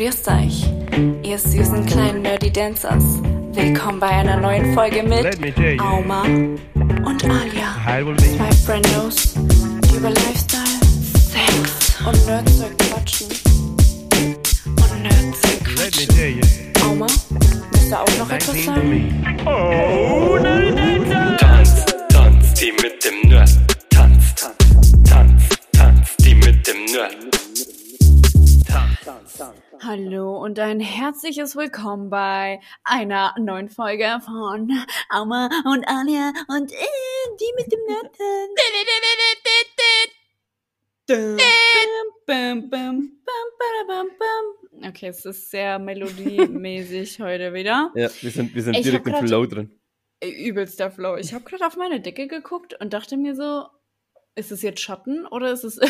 Grüßt euch, ihr süßen kleinen Nerdy Dancers. Willkommen bei einer neuen Folge mit Let me tell you. Auma und Alia. Zwei Friendos, die über Lifestyle, Sex und Nerdzeug quatschen. Und Nerdzeug quatschen. Auma, willst du auch noch etwas 19 to sagen? Oh, Tanz, tanz, die mit dem Nerd. Tanz, tanz, tanz, tanz, die mit dem Nerd. Hallo und ein herzliches Willkommen bei einer neuen Folge von Auma und Alia und äh, die mit dem bam. Okay, es ist sehr melodiemäßig heute wieder. Ja, wir sind, wir sind Ich direkt im Flow drin. Äh, Übelster Flow. Ich habe gerade auf meine Decke geguckt und dachte mir so, ist es jetzt Schatten oder ist es,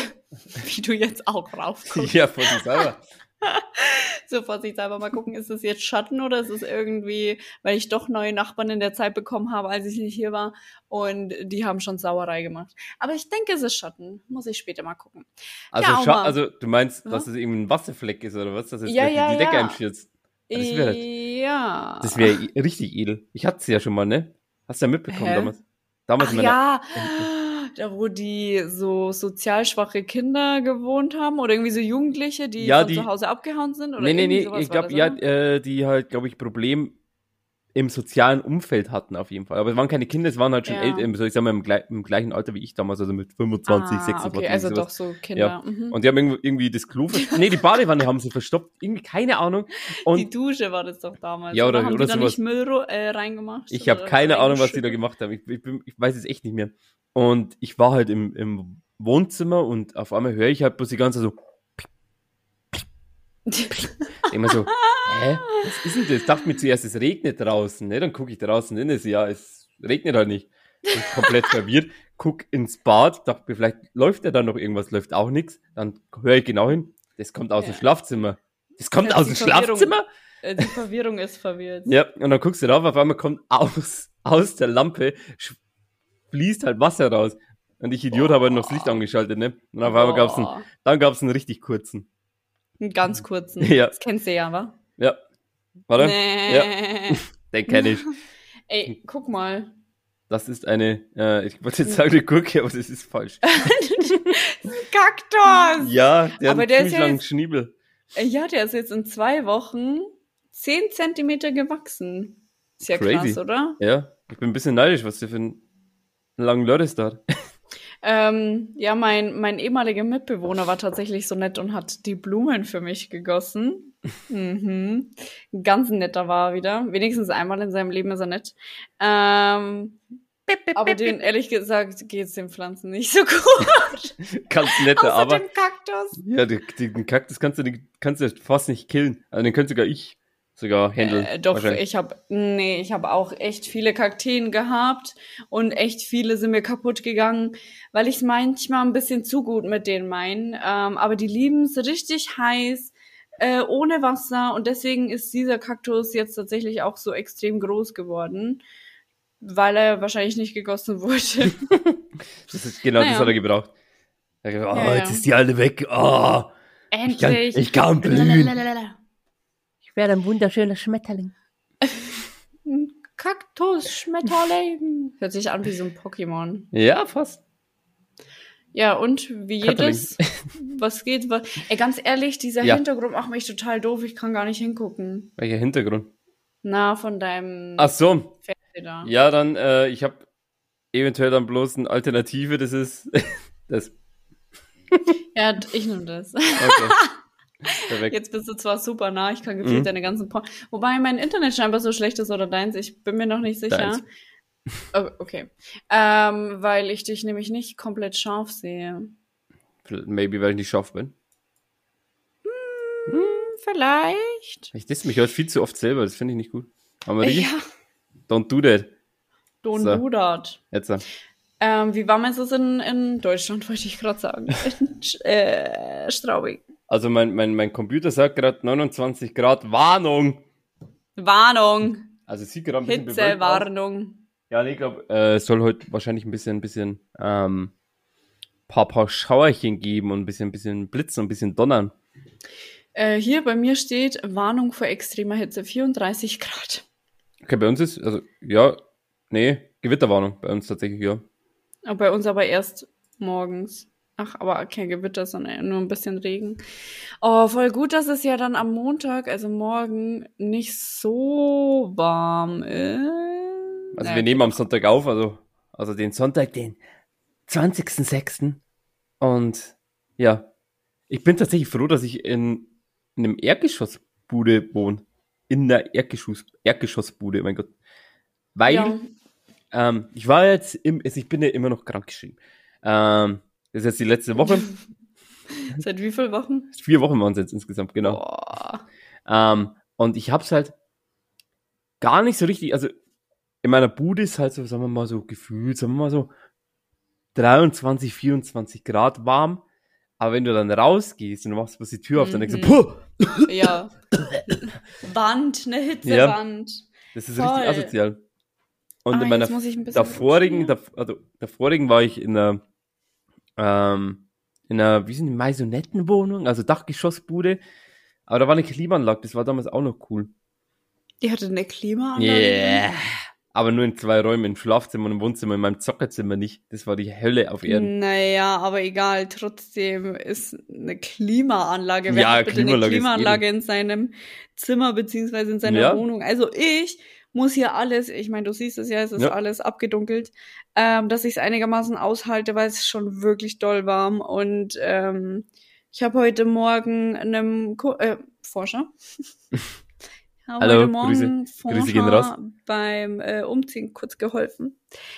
wie du jetzt auch raufguckst? Ja, vor sich selber. so vorsichtshalber mal gucken, ist es jetzt Schatten oder ist es irgendwie, weil ich doch neue Nachbarn in der Zeit bekommen habe, als ich nicht hier war und die haben schon Sauerei gemacht. Aber ich denke, es ist Schatten. Muss ich später mal gucken. Also, Ja, scha- also du meinst, Ja. dass es irgendwie ein Wasserfleck ist oder was? Dass jetzt Ja, ja, die Decke ja. einstürzt. Das wär- ja. Das wäre richtig edel. Ich hatte es ja schon mal, ne? Hast du ja mitbekommen Hä? damals. Damals Ach in meiner- ja, da wo die so sozial schwache Kinder gewohnt haben oder irgendwie so Jugendliche, die Ja, von die- zu Hause abgehauen sind oder Nee, nee, nee, ich glaube, ja, äh, die halt, glaube ich, Problem im sozialen Umfeld hatten auf jeden Fall. Aber es waren keine Kinder, es waren halt schon Ja. älter, so ich sag mal im, im gleichen Alter wie ich damals, also mit 25, ah, 26. okay, also sowas. doch so Kinder. Ja. Mhm. Und die haben irgendwie, irgendwie das Klo verstopft. Nee, die Badewanne haben sie verstopft. Irgendwie, keine Ahnung. Und die Dusche war das doch damals. Ja, oder- Haben oder die da sowas. nicht Müll äh, reingemacht? Ich habe Oder keine Ahnung, was die da gemacht haben. Ich, ich, bin, ich weiß es echt nicht mehr. Und ich war halt im, im Wohnzimmer und auf einmal höre ich halt bloß die ganze Zeit so. Immer so, hä? Was ist denn das? Ich dachte mir zuerst, es regnet draußen. Ne? Dann gucke ich draußen in, ist ja, es regnet halt nicht. Bin komplett verwirrt. Guck ins Bad, dachte mir, vielleicht läuft ja da noch irgendwas, läuft auch nichts. Dann höre ich genau hin. Das kommt aus Ja. dem Schlafzimmer. Das kommt Ja, aus dem. Schlafzimmer? Äh, Die Verwirrung ist verwirrt. Ja, und dann guckst du drauf, auf einmal kommt aus, aus der Lampe, fließt halt Wasser raus. Und ich Idiot habe halt noch das Licht angeschaltet, ne? Und auf einmal gab's einen, Boah. dann gab's einen richtig kurzen. Einen ganz kurzen. Ja. Das kennst du ja, wa? Ja. Warte, Nee. den kenne ich. Ey, guck mal. Das ist eine, äh, ich wollte jetzt sagen eine Gurke, aber das ist falsch. Kaktus! Ja, der Aber hat der einen ist ziemlich ja langen jetzt- Schniebel. Äh, Ja, der ist jetzt in zwei Wochen 10 Zentimeter gewachsen. Ist ja Crazy. krass, oder? Ja, ich bin ein bisschen neidisch, was der für einen langen Lörres da hat. Ähm, ja, mein, mein ehemaliger Mitbewohner war tatsächlich so nett und hat die Blumen für mich gegossen. Mhm. Ganz netter war er wieder. Wenigstens einmal in seinem Leben ist er nett. Ähm, aber den, ehrlich gesagt, geht's den Pflanzen nicht so gut. Ganz netter, Außer aber dem Kaktus. ja, den, den Kaktus kannst du, den kannst du fast nicht killen. Also den könnte sogar ich sogar handeln. Äh, doch, ich habe nee, ich habe auch echt viele Kakteen gehabt und echt viele sind mir kaputt gegangen, weil ich es manchmal ein bisschen zu gut mit denen mein. Ähm, aber die lieben es richtig heiß, äh, ohne Wasser und deswegen ist dieser Kaktus jetzt tatsächlich auch so extrem groß geworden, weil er wahrscheinlich nicht gegossen wurde. Das ist, genau, Naja. das hat er gebraucht. Er hat gesagt, oh, Ja, ja. jetzt ist die alle weg. Oh, ich, kann, Endlich. ich kann blühen. Ich wäre ein wunderschöner Schmetterling. Kaktus-Schmetterling. Hört sich an wie so ein Pokémon. Ja, fast. Ja, und wie Katterling. jedes, was geht, was, ey, ganz ehrlich, dieser Ja. Hintergrund macht mich total doof, ich kann gar nicht hingucken. Welcher Hintergrund? Na, von deinem Ach so. Fernseher da. Ja, dann, äh, ich habe eventuell dann bloß eine Alternative, das ist das. Ja, ich nehme das. Okay. Perfekt. Jetzt bist du zwar super nah, ich kann gefühlt Mhm. deine ganzen Porn. Wobei mein Internet scheinbar so schlecht ist oder deins, ich bin mir noch nicht sicher. Deins. Oh, okay. Ähm, weil ich dich nämlich nicht komplett scharf sehe. Maybe, weil ich nicht scharf bin. Vielleicht. Ich diss mich heute viel zu oft selber, das finde ich nicht gut. Aber die, Ja, don't do that. don't So. do that. Jetzt. äh, Ähm, wie warm ist es in, in Deutschland, wollte ich gerade sagen. Äh, Straubing. Also mein, mein, mein Computer sagt gerade 29 Grad Warnung. Warnung. Also sieht gerade ein bisschen. Hitzewarnung. Ja, nee, ich glaube, äh, es soll heute wahrscheinlich ein bisschen, ein bisschen, ähm, paar, paar Schauerchen geben und ein bisschen, ein bisschen Blitzen und ein bisschen Donnern. Äh, hier bei mir steht Warnung vor extremer Hitze, 34 Grad. Okay, bei uns ist, also, ja, nee, Gewitterwarnung bei uns tatsächlich, ja. Aber Bei uns aber erst morgens. Ach, aber kein Gewitter, sondern nur ein bisschen Regen. Oh, voll gut, dass es ja dann am Montag, also morgen, nicht so warm ist. Also Na, wir nehmen am Sonntag auf, also, also den Sonntag, den 20.06. Und ja, ich bin tatsächlich froh, dass ich in, in einem Erdgeschossbude wohne. In der Erdgeschoss, Erdgeschossbude, mein Gott. Weil Ja, ähm, ich war jetzt, im, ich bin ja immer noch krank geschrieben. Ähm, das ist jetzt die letzte Woche. seit wie vielen Wochen? Vier Wochen waren es jetzt insgesamt, genau. Ähm, und ich hab's halt gar nicht so richtig, also in meiner Bude ist halt so, sagen wir mal so gefühlt, sagen wir mal so 23, 24 Grad warm. Aber wenn du dann rausgehst und du machst bloß die Tür auf, dann denkst du, Mhm. puh, Ja. Wand, eine Hitzewand. das ist Voll. richtig asozial. Und Ah, in meiner davorigen, dav also davorigen war ich in einer, ähm, in einer, wie sind die Maisonettenwohnung, also Dachgeschossbude. Aber da war eine Klimaanlage, das war damals auch noch cool. Die hatte eine Klimaanlage. Yeah. Aber nur in zwei Räumen, im Schlafzimmer und im Wohnzimmer, in meinem Zockerzimmer nicht. Das war die Hölle auf Erden. Naja, aber egal, trotzdem ist eine Klimaanlage. Wer Ja, hat bitte Klimaanlage eine Klimaanlage in seinem Zimmer beziehungsweise in seiner Ja. Wohnung? Also ich muss hier alles, ich meine, du siehst es ja, es ist Ja. alles abgedunkelt, ähm, dass ich es einigermaßen aushalte, weil es schon wirklich doll warm. Und ähm, ich habe heute Morgen einem Ko äh, Forscher. Ich habe Hallo, heute Morgen Grüße. Grüße gehen raus. Forscher beim äh, Umziehen kurz geholfen.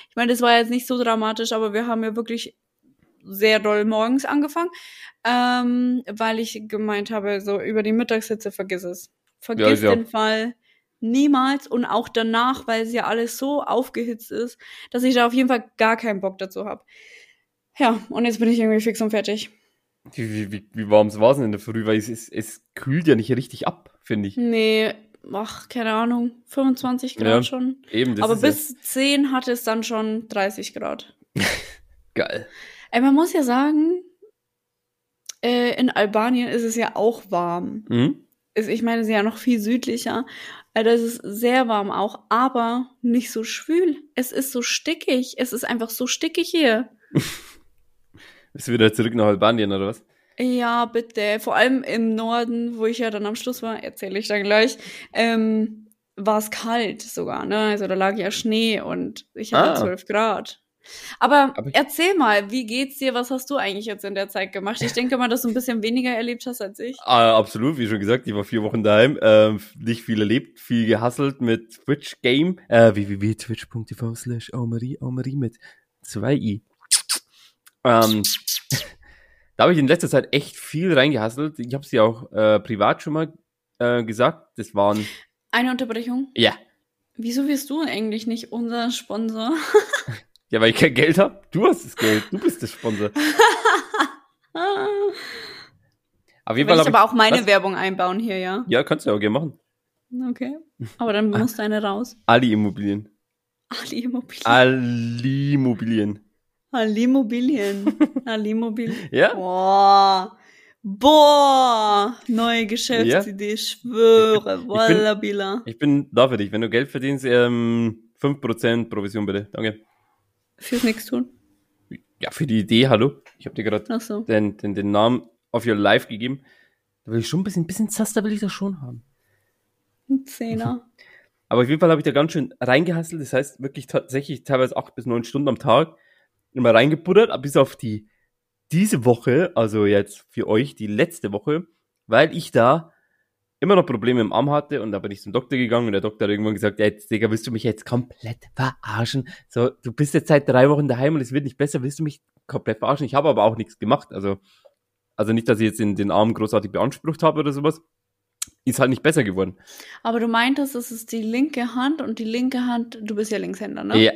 Ich meine, das war jetzt nicht so dramatisch, aber wir haben ja wirklich sehr doll morgens angefangen, ähm, weil ich gemeint habe, so über die Mittagshitze vergiss es. Vergiss ja- den Fall niemals und auch danach, weil es ja alles so aufgehitzt ist, dass ich da auf jeden Fall gar keinen Bock dazu habe. Ja, und jetzt bin ich irgendwie fix und fertig. Wie, wie, wie, warm es war denn in der Früh? Weil es, es, es kühlt ja nicht richtig ab, finde ich. Nee, ach, keine Ahnung, 25 Grad Ja, schon. Eben, das Aber bis 10 hatte es dann schon 30 Grad. ja geil. Ey, man muss ja sagen, äh, in Albanien ist es ja auch warm. Mhm. Ist, ich meine, es ist ja noch viel südlicher. Also es ist sehr warm auch, aber nicht so schwül. Es ist so stickig. Es ist einfach so stickig hier. Bist du wieder zurück nach Albanien, oder was? Ja, bitte. Vor allem im Norden, wo ich ja dann am Schluss war, erzähle ich dann gleich, ähm, war es kalt sogar, ne? Also da lag ja Schnee und ich hatte Ah. 12 Grad. Aber, Aber erzähl mal, wie geht's dir? Was hast du eigentlich jetzt in der Zeit gemacht? Ich denke mal, dass du ein bisschen weniger erlebt hast als ich. Ah, absolut, wie schon gesagt, ich war vier Wochen daheim, ähm, nicht viel erlebt, viel gehasselt mit Twitch Game, äh, www.twitch.tv slash Aumarie, Aumarie mit zwei i. Ähm, da habe ich in letzter Zeit echt viel reingehasselt. Ich habe es ja auch äh, privat schon mal äh, gesagt. Das waren, Eine Unterbrechung. ja, Wieso wirst du eigentlich nicht unser Sponsor? ja, weil ich kein Geld habe. Du hast das Geld, du bist der Sponsor. Auf jeden Fall ich aber auch meine was? Werbung einbauen hier, ja? Ja, kannst du ja auch gerne machen. Okay. Aber dann muss deine raus. Ali Immobilien. Ali Immobilien. Ali Immobilien. Ali Immobilien. Ali Immobilien. Ja? Boah. Boah. Neue Geschäftsidee, ich schwöre. Wallabila. Ich bin da für dich. Wenn du Geld verdienst, ähm, 5% Provision bitte. Danke. Fürs nix tun. Ja, für die Idee, hallo. Ich habe dir gerade so. den, den, den Namen of your life gegeben. Da will ich schon ein bisschen, bisschen Zaster will ich das schon haben. Ein Zehner. Aber auf jeden Fall habe ich da ganz schön reingehasselt. Das heißt wirklich tatsächlich teilweise acht bis neun Stunden am Tag immer reingebuddert, bis auf die diese Woche, also jetzt für euch die letzte Woche, weil ich da immer noch Probleme im Arm hatte und da bin ich zum Doktor gegangen und der Doktor hat irgendwann gesagt, ja, jetzt, Digga, willst du mich jetzt komplett verarschen? So, du bist jetzt seit drei Wochen daheim und es wird nicht besser, willst du mich komplett verarschen? Ich habe aber auch nichts gemacht, also, also nicht, dass ich jetzt den, den Arm großartig beansprucht habe oder sowas. Ist halt nicht besser geworden. Aber du meintest, es ist die linke Hand und die linke Hand, du bist ja Linkshänder, ne? Ja.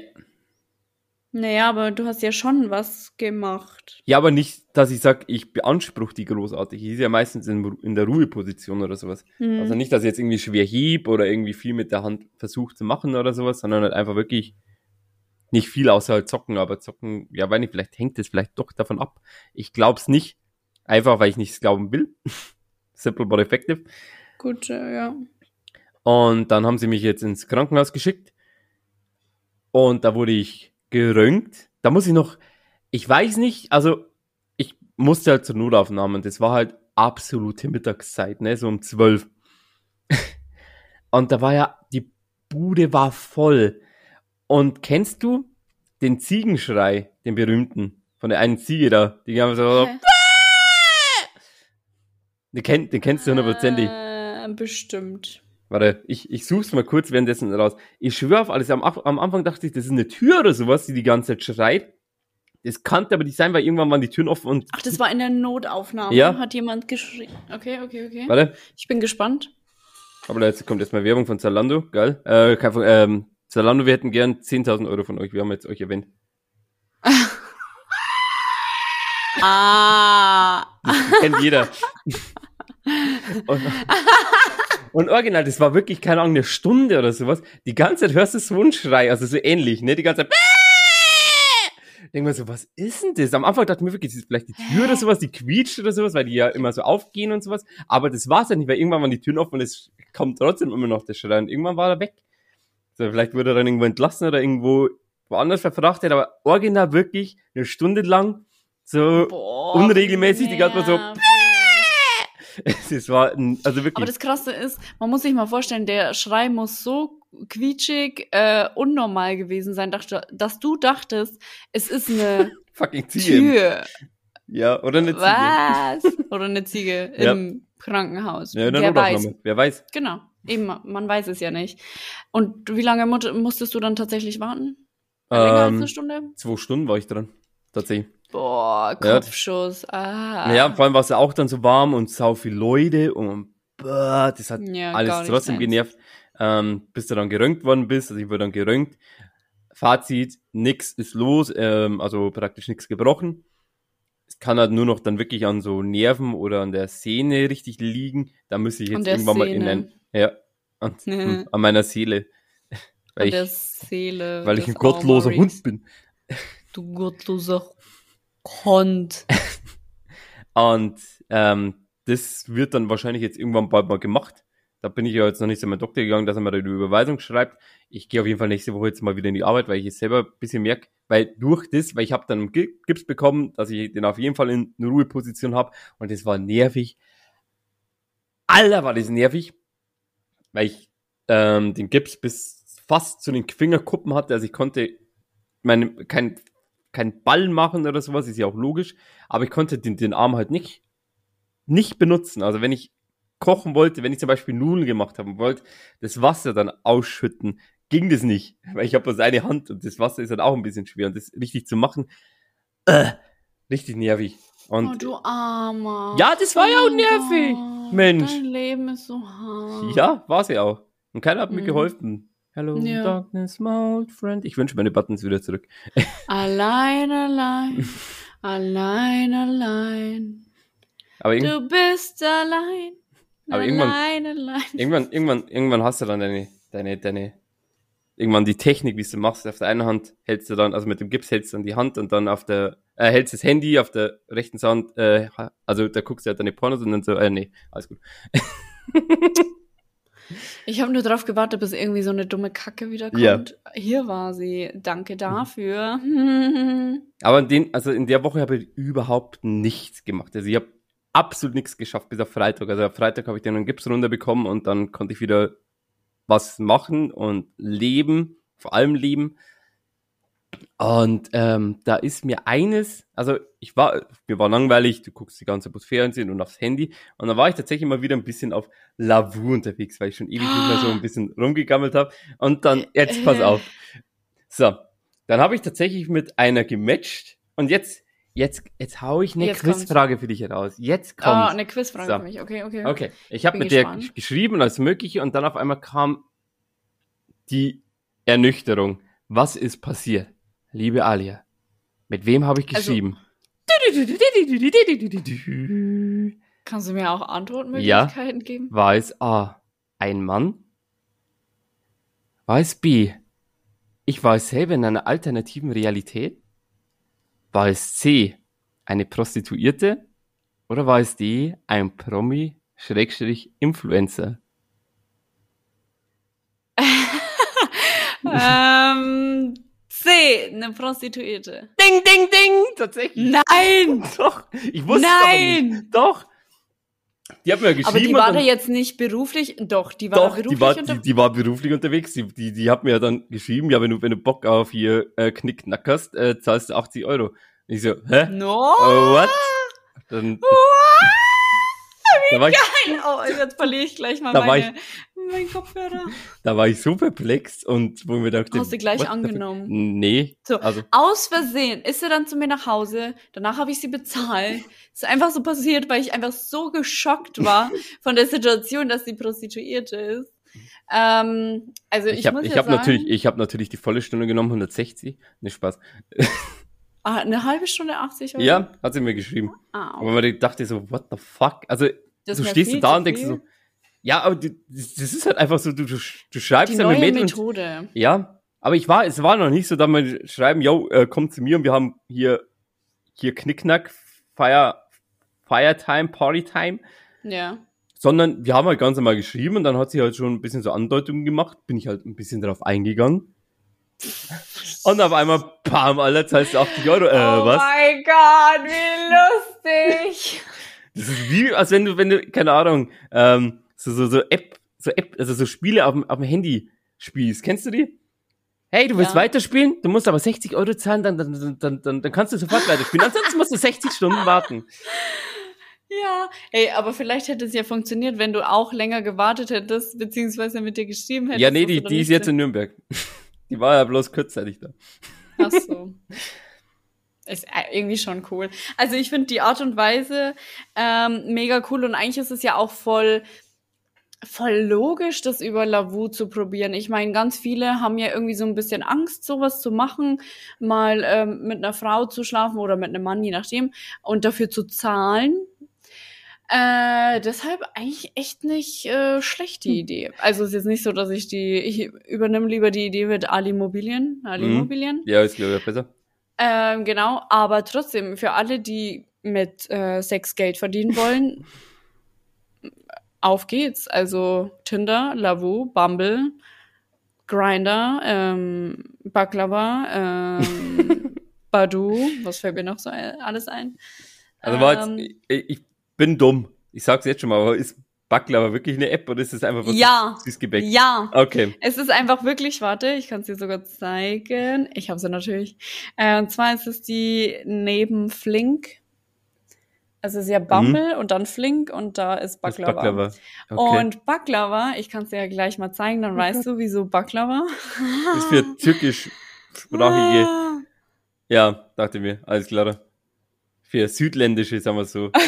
Naja, aber du hast ja schon was gemacht. Ja, aber nicht, dass ich sag, ich beanspruche die großartig. Ich ist ja meistens in, in der Ruheposition oder sowas. Hm. Also nicht, dass ich jetzt irgendwie schwer hieb oder irgendwie viel mit der Hand versucht zu machen oder sowas, sondern halt einfach wirklich nicht viel außer halt zocken, aber zocken, ja, weiß nicht, vielleicht hängt es vielleicht doch davon ab. Ich glaub's nicht, einfach weil ich nichts glauben will, Simple but effective. Gut, äh, ja. Und dann haben sie mich jetzt ins Krankenhaus geschickt. Und da wurde ich geröntgt. Da muss ich noch, ich weiß nicht, also ich musste halt zur Notaufnahme. und Das war halt absolute Mittagszeit, ne, so um zwölf. Und da war ja, die Bude war voll. Und kennst du den Ziegenschrei, den berühmten, von der einen Ziege da, die haben so, Hä? den, kenn, den kennst du hundertprozentig. Äh, bestimmt. Warte, ich, ich such's mal kurz währenddessen raus. Ich schwör auf alles. Am, am Anfang dachte ich, das ist eine Tür oder sowas, die die ganze Zeit schreit. Das kannte aber nicht sein, weil irgendwann waren die Türen offen und. Ach, das war in der Notaufnahme. Ja. Hat jemand geschrien. Okay, okay, okay. Warte, Ich bin gespannt. aber jetzt kommt erstmal Werbung von Zalando. Geil. Äh, kein, ähm, Zalando, wir hätten gern 10.000 Euro von euch. Wir haben jetzt euch erwähnt. Ah. Das kennt jeder. und, und original, das war wirklich, keine Ahnung, eine Stunde oder sowas. Die ganze Zeit hörst du so einen Schrei, also so ähnlich, ne? Die ganze Zeit. Denk mal so, was ist denn das? Am Anfang dachte ich mir wirklich, das ist vielleicht die Tür oder sowas, die quietscht oder sowas, weil die ja immer so aufgehen und sowas. Aber das war's ja nicht, weil irgendwann waren die Türen offen und es kommt trotzdem immer noch der Schrei. Und irgendwann war er weg. So, vielleicht wurde er dann irgendwo entlassen oder irgendwo woanders verfrachtet, aber original wirklich eine Stunde lang so Boah, unregelmäßig, die ganze Zeit so- nervig. Es war, also wirklich. Aber das Krasse ist, man muss sich mal vorstellen, der Schrei muss so quietschig, äh, unnormal gewesen sein, dachte, dass du dachtest, es ist eine fucking Ziege. Tür. Ja, oder eine Ziege. Was? Oder eine Ziege Ja. im Krankenhaus. Ja, in der Wer weiß. Wer weiß. Genau. Eben, man weiß es ja nicht. Und wie lange mu- musstest du dann tatsächlich warten? Länger als Ähm, eine Stunde? zwei Stunden war ich dran. Tatsächlich. Boah, Ja. Kopfschuss. Ah. Ja, vor allem war es ja auch dann so warm und sau viel Leute und boah, das hat Ja, alles trotzdem seins. genervt. Ähm, bis du dann geröntgt worden bist, also ich wurde dann geröntgt. Fazit, nix ist los, ähm, also praktisch nichts gebrochen. Es kann halt nur noch dann wirklich an so Nerven oder an der Sehne richtig liegen. Da müsste ich jetzt irgendwann mal in ein, ja, an, an meiner Seele. Weil An ich, der Seele. weil ich ein gottloser. Hund bin. Du gottloser Hund. Und ähm, das wird dann wahrscheinlich jetzt irgendwann bald mal gemacht. Da bin ich ja jetzt noch nicht zu meinem Doktor gegangen, dass er mir da die Überweisung schreibt. Ich gehe auf jeden Fall nächste Woche jetzt mal wieder in die Arbeit, weil ich es selber ein bisschen merke, weil durch das, weil ich habe dann einen Gi- Gips bekommen, dass ich den auf jeden Fall in eine Ruheposition habe und das war nervig. Alter, war das nervig, weil ich ähm, den Gips bis fast zu den Fingerkuppen hatte, also ich konnte meine, kein, kein Ball machen oder sowas, ist ja auch logisch, aber ich konnte den, den Arm halt nicht, nicht benutzen. Also wenn ich kochen wollte, wenn ich zum Beispiel Nudeln gemacht haben wollte, das Wasser dann ausschütten, ging das nicht, weil ich habe bloß eine Hand und das Wasser ist halt auch ein bisschen schwer und das richtig zu machen, äh, richtig nervig. Und oh, du Armer. Ja, das war ja auch nervig. Mensch. Dein Leben ist so hart. ja, war sie auch. Und keiner hat mir Mhm. geholfen. Hello, Ja. darkness, my old friend. Ich wünsche meine Buttons wieder zurück. Allein, allein, allein, allein. Aber Du bist allein. Aber irgendwann- allein, allein. irgendwann, irgendwann, irgendwann hast du dann deine, deine, deine, irgendwann die Technik, wie du machst. Auf der einen Hand hältst du dann, also mit dem Gips hältst du dann die Hand und dann auf der, äh, hältst das Handy auf der rechten Hand, äh, also da guckst du halt deine Pornos und dann so, äh, nee, alles gut. Ich habe nur drauf gewartet, bis irgendwie so eine dumme Kacke wieder kommt. Ja. Hier war sie. Danke Mhm. dafür. Aber in den, also in der Woche habe ich überhaupt nichts gemacht. Also ich habe absolut nichts geschafft bis auf Freitag. Also am Freitag habe ich dann einen Gips runterbekommen und dann konnte ich wieder was machen und leben, vor allem leben. Und ähm, da ist mir eines, also ich war, mir war langweilig, du guckst die ganze Zeit aufs Fernsehen und aufs Handy und dann war ich tatsächlich mal wieder ein bisschen auf Lavu unterwegs, weil ich schon ewig nicht mehr so ein bisschen rumgegammelt habe. Und dann, jetzt pass auf. So, dann habe ich tatsächlich mit einer gematcht und jetzt, jetzt, jetzt hau ich eine Jetzt kommt's. Quizfrage für dich heraus. Jetzt Oh, kommt. eine Quizfrage So. für mich. Okay, okay. Okay, ich habe mit der gespannt. gesch- geschrieben als mögliche und dann auf einmal kam die Ernüchterung. Was ist passiert? Liebe Alia, mit wem habe ich Also- geschrieben? Kannst du mir auch Antwortmöglichkeiten geben? War es A, ein Mann? War es B, ich war es selber in einer alternativen Realität? War es C, eine Prostituierte? Oder war es D, ein Promi Schrägstrich Influencer. ähm, C, eine Prostituierte. Ding, ding, ding! Tatsächlich. Nein! Doch. Ich wusste Nein! nicht. Doch. Die hat mir ja geschrieben. Aber die war da jetzt nicht beruflich. Doch, die war Doch, beruflich die war, die, die war beruflich unterwegs. Die, die, die hat mir ja dann geschrieben, ja, wenn du, wenn du Bock auf hier äh, Knickknack hast, äh, zahlst du 80 Euro. Ich so, hä? No! Oh, what? Dann, da, war ich, Oh, jetzt verliere ich gleich mal Da war meine, meinen Kopfhörer. da war ich so perplex und wo mir dachte, Hast du gleich angenommen? Nee. So, Also, aus Versehen ist sie dann zu mir nach Hause. Danach habe ich sie bezahlt. Ist einfach so passiert, weil ich einfach so geschockt war von der Situation, dass sie Prostituierte ist. Ähm, also ich, ich habe ja hab natürlich, ich habe natürlich die volle Stunde genommen, 160. Ne, Spaß. ah, eine halbe Stunde 80 Euro. Ja, hat sie mir geschrieben. Ah, Aber man dachte so, what the fuck? Also, Das du stehst da und denkst so, ja, aber du, das ist halt einfach so, du, du, du schreibst die ja mit Mädchen und Methode. Ja, aber ich war, es war noch nicht so, dass wir schreiben, yo, äh, komm zu mir und wir haben hier, hier Knickknack, Fire, Firetime, Partytime, Ja. sondern wir haben halt ganz normal geschrieben und dann hat sie halt schon ein bisschen so Andeutungen gemacht, bin ich halt ein bisschen darauf eingegangen. Und auf einmal, bam, Alter, zahlst du 80 Euro, äh, oh was? mein Gott, wie lustig. Das ist wie, als wenn du, wenn du, keine Ahnung, ähm, so, so, so App, so App, also so Spiele auf dem, auf dem Handy spielst. Kennst du die? Hey, du willst Ja. weiterspielen? Du musst aber 60 Euro zahlen, dann, dann, dann, dann, dann, kannst du sofort weiterspielen. Ansonsten musst du 60 Stunden warten. Ja, ey, aber vielleicht hätte es ja funktioniert, wenn du auch länger gewartet hättest, beziehungsweise mit dir geschrieben hättest. Ja, nee, die, die ist jetzt in Nürnberg. Die war ja bloß kurzzeitig da. Ach so. Ist äh, irgendwie schon cool. Also ich finde die Art und Weise ähm, mega cool und eigentlich ist es ja auch voll voll logisch, das über Lavu zu probieren. Ich meine, ganz viele haben ja irgendwie so ein bisschen Angst, sowas zu machen, mal ähm, mit einer Frau zu schlafen oder mit einem Mann, je nachdem, und dafür zu zahlen. Äh, deshalb eigentlich echt nicht äh, schlechte Idee. Also es ist jetzt nicht so, dass ich die, ich übernehme lieber die Idee mit Ali Immobilien, Ali Mhm. Immobilien. Ja, ist glaube ich besser. Ähm, genau, aber trotzdem, für alle, die mit äh, Sex Geld verdienen wollen, auf geht's. Also Tinder, Lavu, Bumble, Grinder, ähm, Baklava, ähm, Badu, was fällt mir noch so alles ein? Also war jetzt, Ähm, ich, ich bin dumm. Ich sag's jetzt schon mal, aber ist Baklava wirklich eine App oder ist es einfach was Ja. Süßgebäck? Ja, Okay. es ist einfach wirklich, warte, ich kann es dir sogar zeigen. Ich habe sie natürlich. Äh, und zwar ist es die neben Flink. Also es ist ja Bumble und dann Flink und da ist Mhm. Das Baklava. Baklava. Okay. Und Baklava, ich kann es dir ja gleich mal zeigen, dann weißt du, wieso Baklava. ist für türkischsprachige, Ah. ja, dachte mir, alles klar. Für südländische, sagen wir so. Das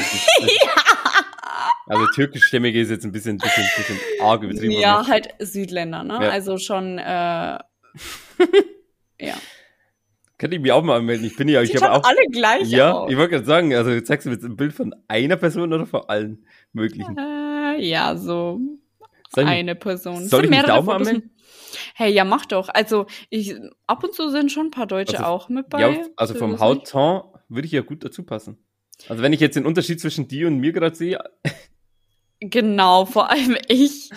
das Also türkischstämmige ist jetzt ein bisschen, bisschen, bisschen arg übertrieben. Ja, halt Südländer, ne? Ja. Also schon, äh, ja. Könnte ich mich auch mal anmelden. Ich bin ja, ich habe auch. alle gleich Ja, aus. ich wollte gerade sagen, also zeigst du jetzt ein Bild von einer Person oder von allen möglichen? Äh, ja, so Soll ich, eine Person. Soll ich mich da mehrere auch mal anmelden? Hey, ja, mach doch. Also, ich, ab und zu sind schon ein paar Deutsche Also, auch mit bei. ja, also So vom. Hautton würde ich ja gut dazu passen. Also wenn ich jetzt den Unterschied zwischen dir und mir gerade sehe, Genau, vor allem ich.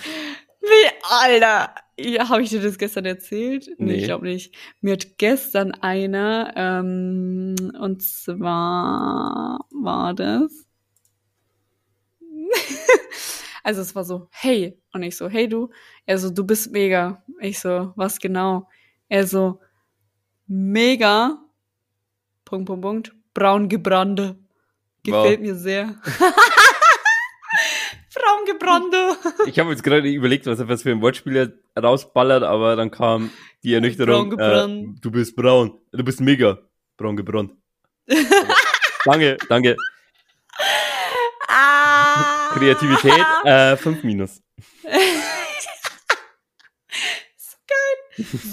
Wie, Alter. Ja, habe ich dir das gestern erzählt? Nee. ich glaube nicht. Mir hat gestern einer, ähm, und zwar war das. also es war so, hey. Und ich so, hey du. Er so, du bist mega. Ich so, was genau? Er so, mega. Punkt, Punkt, Punkt. Braungebrannte. Gefällt Wow. mir sehr. Braungebrannte. ich habe jetzt gerade überlegt, was er was für ein Wortspiel er rausballert, aber dann kam die Ernüchterung, Braun äh, gebrannt. du bist braun, du bist mega braun gebrannt. danke, danke. Ah. Kreativität, äh, 5 minus.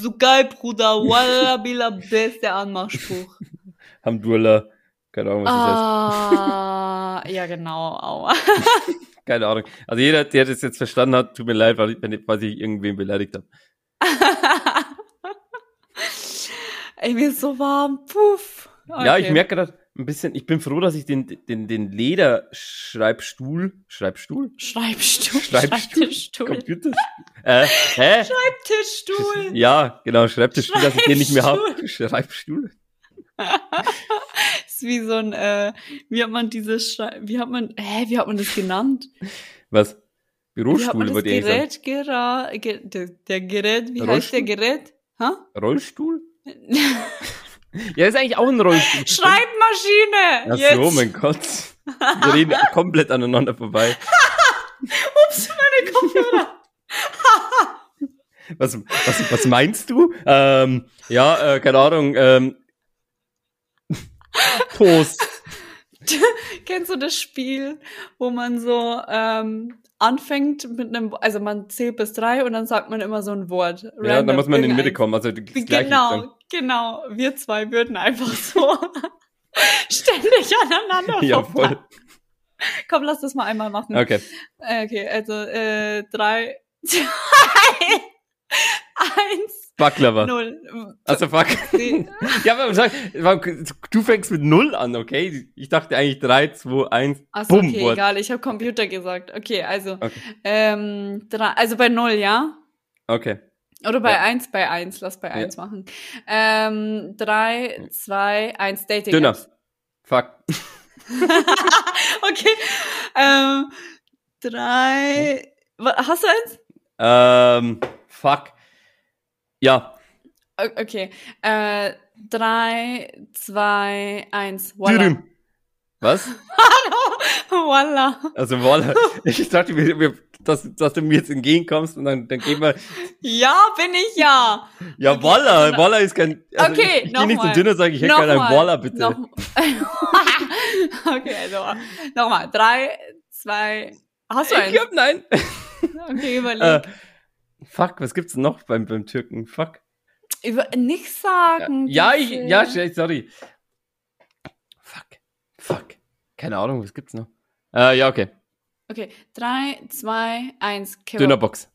So geil, Bruder. Walla bila beste Anmachspruch. Hamdullah. Keine Ahnung, was das heißt. Ah, ja genau. Aua. Keine Ahnung. Also jeder, der das jetzt verstanden hat, tut mir leid, weil ich, weil ich irgendwen beleidigt habe. Ey, mir ist so warm. Puff. Ja, ich Okay. merke gerade, ein bisschen, ich bin froh, dass ich den, den, den Lederschreibstuhl, Schreibstuhl? Schreibstuhl. Schreibstuhl? Schreibtischstuhl. Computer, äh, hä? Schreibtischstuhl. Ja, genau, Schreibtischstuhl, dass ich den nicht mehr habe. Schreibstuhl. ist wie so ein, äh, wie hat man dieses, Schrei wie hat man, hä, wie hat man das genannt? Was? Bürostuhl, würde ich. Gerät, gera, ge, der, der Gerät, wie heißt der Rollstuhl? Gerät? Ha? Rollstuhl? ja, ist eigentlich auch ein Rollstuhl. Schreibmaschine! Ach Jetzt. so, mein Gott. Wir reden komplett aneinander vorbei. Ups, meine Kopfhörer. Was, was, was meinst du? Ähm, ja, äh, keine Ahnung. Ähm, Toast. Kennst du das Spiel, wo man so ähm, anfängt mit einem, also man zählt bis drei und dann sagt man immer so ein Wort. Ja, Random, dann muss man in die Mitte kommen. Also. Genau, genau. Wir zwei würden einfach so ständig aneinander Ja, voll. Komm, lass das mal einmal machen. Okay. Äh, Okay, also äh, drei, zwei, eins, Baklava. null. Also fuck. Ja, aber sag, du fängst mit null an, okay? Ich dachte eigentlich 3, 2, 1, Achso, bumm, okay, Wort. egal, ich habe Computer gesagt. Okay, also, Okay. ähm, drei, also bei null, ja? Okay. Oder bei Ja. eins, bei eins, lass bei eins machen. Ähm, drei, zwei, eins, Dating. Dünner. Apps. Fuck. Okay. Ähm, drei, wa- hast du eins? Ähm, fuck. Ja, Okay. Äh, drei, zwei, eins. Voila. Was? Voila. Also voila. Ich dachte, wir, wir, dass, dass du mir jetzt entgegenkommst und dann, dann gehen wir. Ja, bin ich ja. Ja, Okay, dann- Voila ist kein. Also Okay, ich, ich geh nicht nochmal. zu dünner, sage ich hätte gerne ein Nochmal. Voila, bitte. Noch, okay, also nochmal. Drei, zwei. Hast du ich eins? glaub, nein. Okay, überleg. Äh, fuck, was gibt's denn noch beim, beim Türken? Fuck. Über, nichts sagen. Ja, ich, ja, sorry. Fuck. Fuck. Keine Ahnung, was gibt's noch? Äh, ja, okay. Okay, drei, zwei, eins. Kebab. Dönerbox.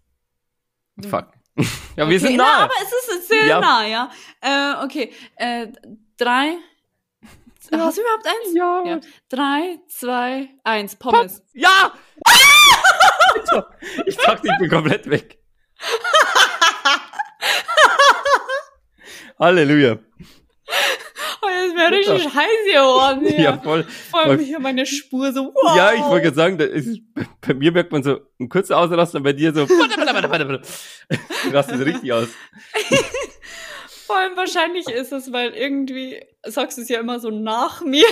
Fuck. ja, wir okay, sind Na, nah. aber es ist sehr Ja. nah, ja. Äh, okay, äh, drei. Hast du überhaupt eins? Ja. Ja. Drei, zwei, eins. Pommes. Ja! ich dachte, ich bin komplett weg. Halleluja. Oh, das wäre richtig heiß geworden. Ja, Ja. voll. Vor allem hier meine Spur so. Wow. Ja, ich wollte gerade sagen, ist, bei mir merkt man so ein kurzer Ausraster, bei dir so. du rastest richtig aus. Vor allem wahrscheinlich ist es, weil irgendwie sagst du es ja immer so nach mir.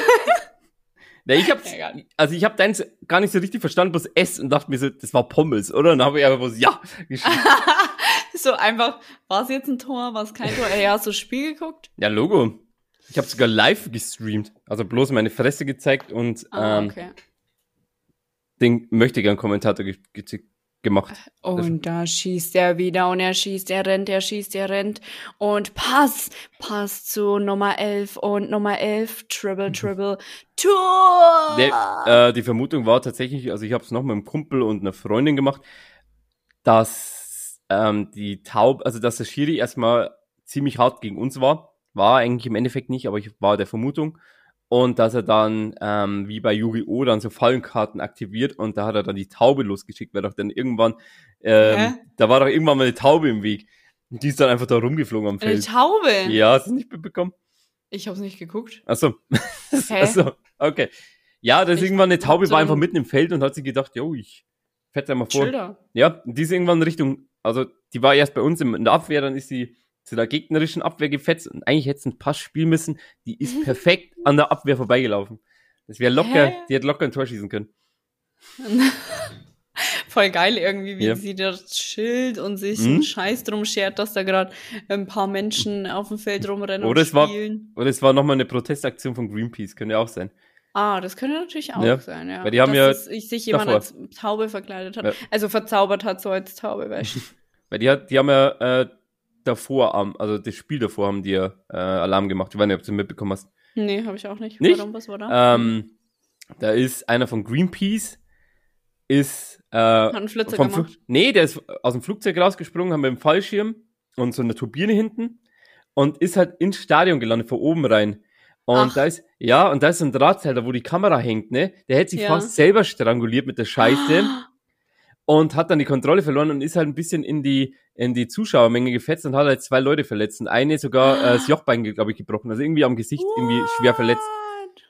Nee, ich hab's, Egal. also ich hab deins gar nicht so richtig verstanden, bloß S und dachte mir so, das war Pommes, oder? Und dann habe ich einfach bloß Ja geschrieben. so einfach, war es jetzt ein Tor, war es kein Tor? Ey, hast du das Spiel geguckt? Ja, Logo. Ich habe sogar live gestreamt. Also bloß meine Fresse gezeigt und Ah, ähm, okay. den möchte gern Kommentator ge ge gemacht. Und da schießt er wieder und er schießt, er rennt, er schießt, er rennt. Und Pass, Pass zu Nummer 11 und Nummer 11, Triple, Triple, Tor! Der, äh, die Vermutung war tatsächlich, also ich habe es noch mit einem Kumpel und einer Freundin gemacht, dass ähm, die Taub, also dass der Schiri erstmal ziemlich hart gegen uns war. War eigentlich im Endeffekt nicht, aber ich war der Vermutung. Und dass er dann, ähm, wie bei Yu-Gi-Oh! dann so Fallenkarten aktiviert und da hat er dann die Taube losgeschickt, weil doch dann irgendwann, ähm, Hä? da war doch irgendwann mal eine Taube im Weg. Die ist dann einfach da rumgeflogen am Eine Feld. Taube? Ja, hast du nicht mitbekommen? Ich hab's nicht geguckt. Achso. Achso, okay. Ja, da ist Ich- irgendwann eine Taube, so war ein- einfach mitten im Feld und hat sich gedacht, jo, ich fette mal vor. Schilder. Ja, die ist irgendwann Richtung, also die war erst bei uns im- in der Abwehr, dann ist sie zu der gegnerischen Abwehr gefetzt und eigentlich hätte sie einen Pass spielen müssen. Die ist perfekt an der Abwehr vorbeigelaufen. Das wäre locker, Hä? die hätte locker ein Tor schießen können. Voll geil irgendwie, wie Ja. sie das Schild und sich Mhm. einen Scheiß drum schert, dass da gerade ein paar Menschen auf dem Feld rumrennen Oder und es war- spielen. Oder es war nochmal eine Protestaktion von Greenpeace, könnte ja auch sein. Ah, das könnte natürlich auch Ja. sein, ja. Weil die haben Dass ja es- sich jemand davor. als Taube verkleidet hat. Ja. Also verzaubert hat, so als Taube, weißt du. Weil die, hat, die haben ja äh, davor, am- also das Spiel davor haben die ja äh, Alarm gemacht. Ich weiß nicht, ob du mitbekommen hast. nee, habe ich auch nicht. Nicht? Warum, was war da? Ähm, da ist einer von Greenpeace, ist äh, Hat einen Flitzer vom gemacht. Nee, der ist aus dem Flugzeug rausgesprungen, haben mit dem Fallschirm und so eine Turbine hinten und ist halt ins Stadion gelandet, von oben rein. Und Ach. da ist, ja, und da ist so ein Drahtseil, wo die Kamera hängt, ne? Der hätte sich Ja. fast selber stranguliert mit der Scheiße und hat dann die Kontrolle verloren und ist halt ein bisschen in die, in die Zuschauermenge gefetzt und hat halt zwei Leute verletzt und eine sogar äh, das Jochbein, glaube ich, gebrochen. Also irgendwie am Gesicht irgendwie schwer verletzt. What?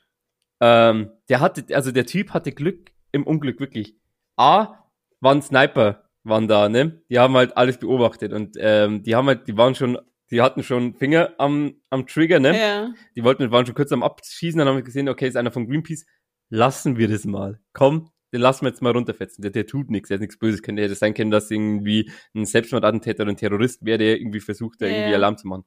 Ähm, der hatte, also der Typ hatte Glück im Unglück, wirklich. A, waren Sniper, waren da, ne? Die haben halt alles beobachtet und ähm, die haben halt, die waren schon, die hatten schon Finger am, am Trigger, ne? Ja. Die wollten, waren schon kurz am Abschießen, dann haben wir gesehen, okay, ist einer von Greenpeace. Lassen wir das mal. Komm, den lassen wir jetzt mal runterfetzen. Der, der tut nichts, der hat nichts Böses. Könnte hätte sein können, dass irgendwie ein Selbstmordattentäter oder ein Terrorist wäre, der irgendwie versucht, da Ja, irgendwie. Alarm zu machen.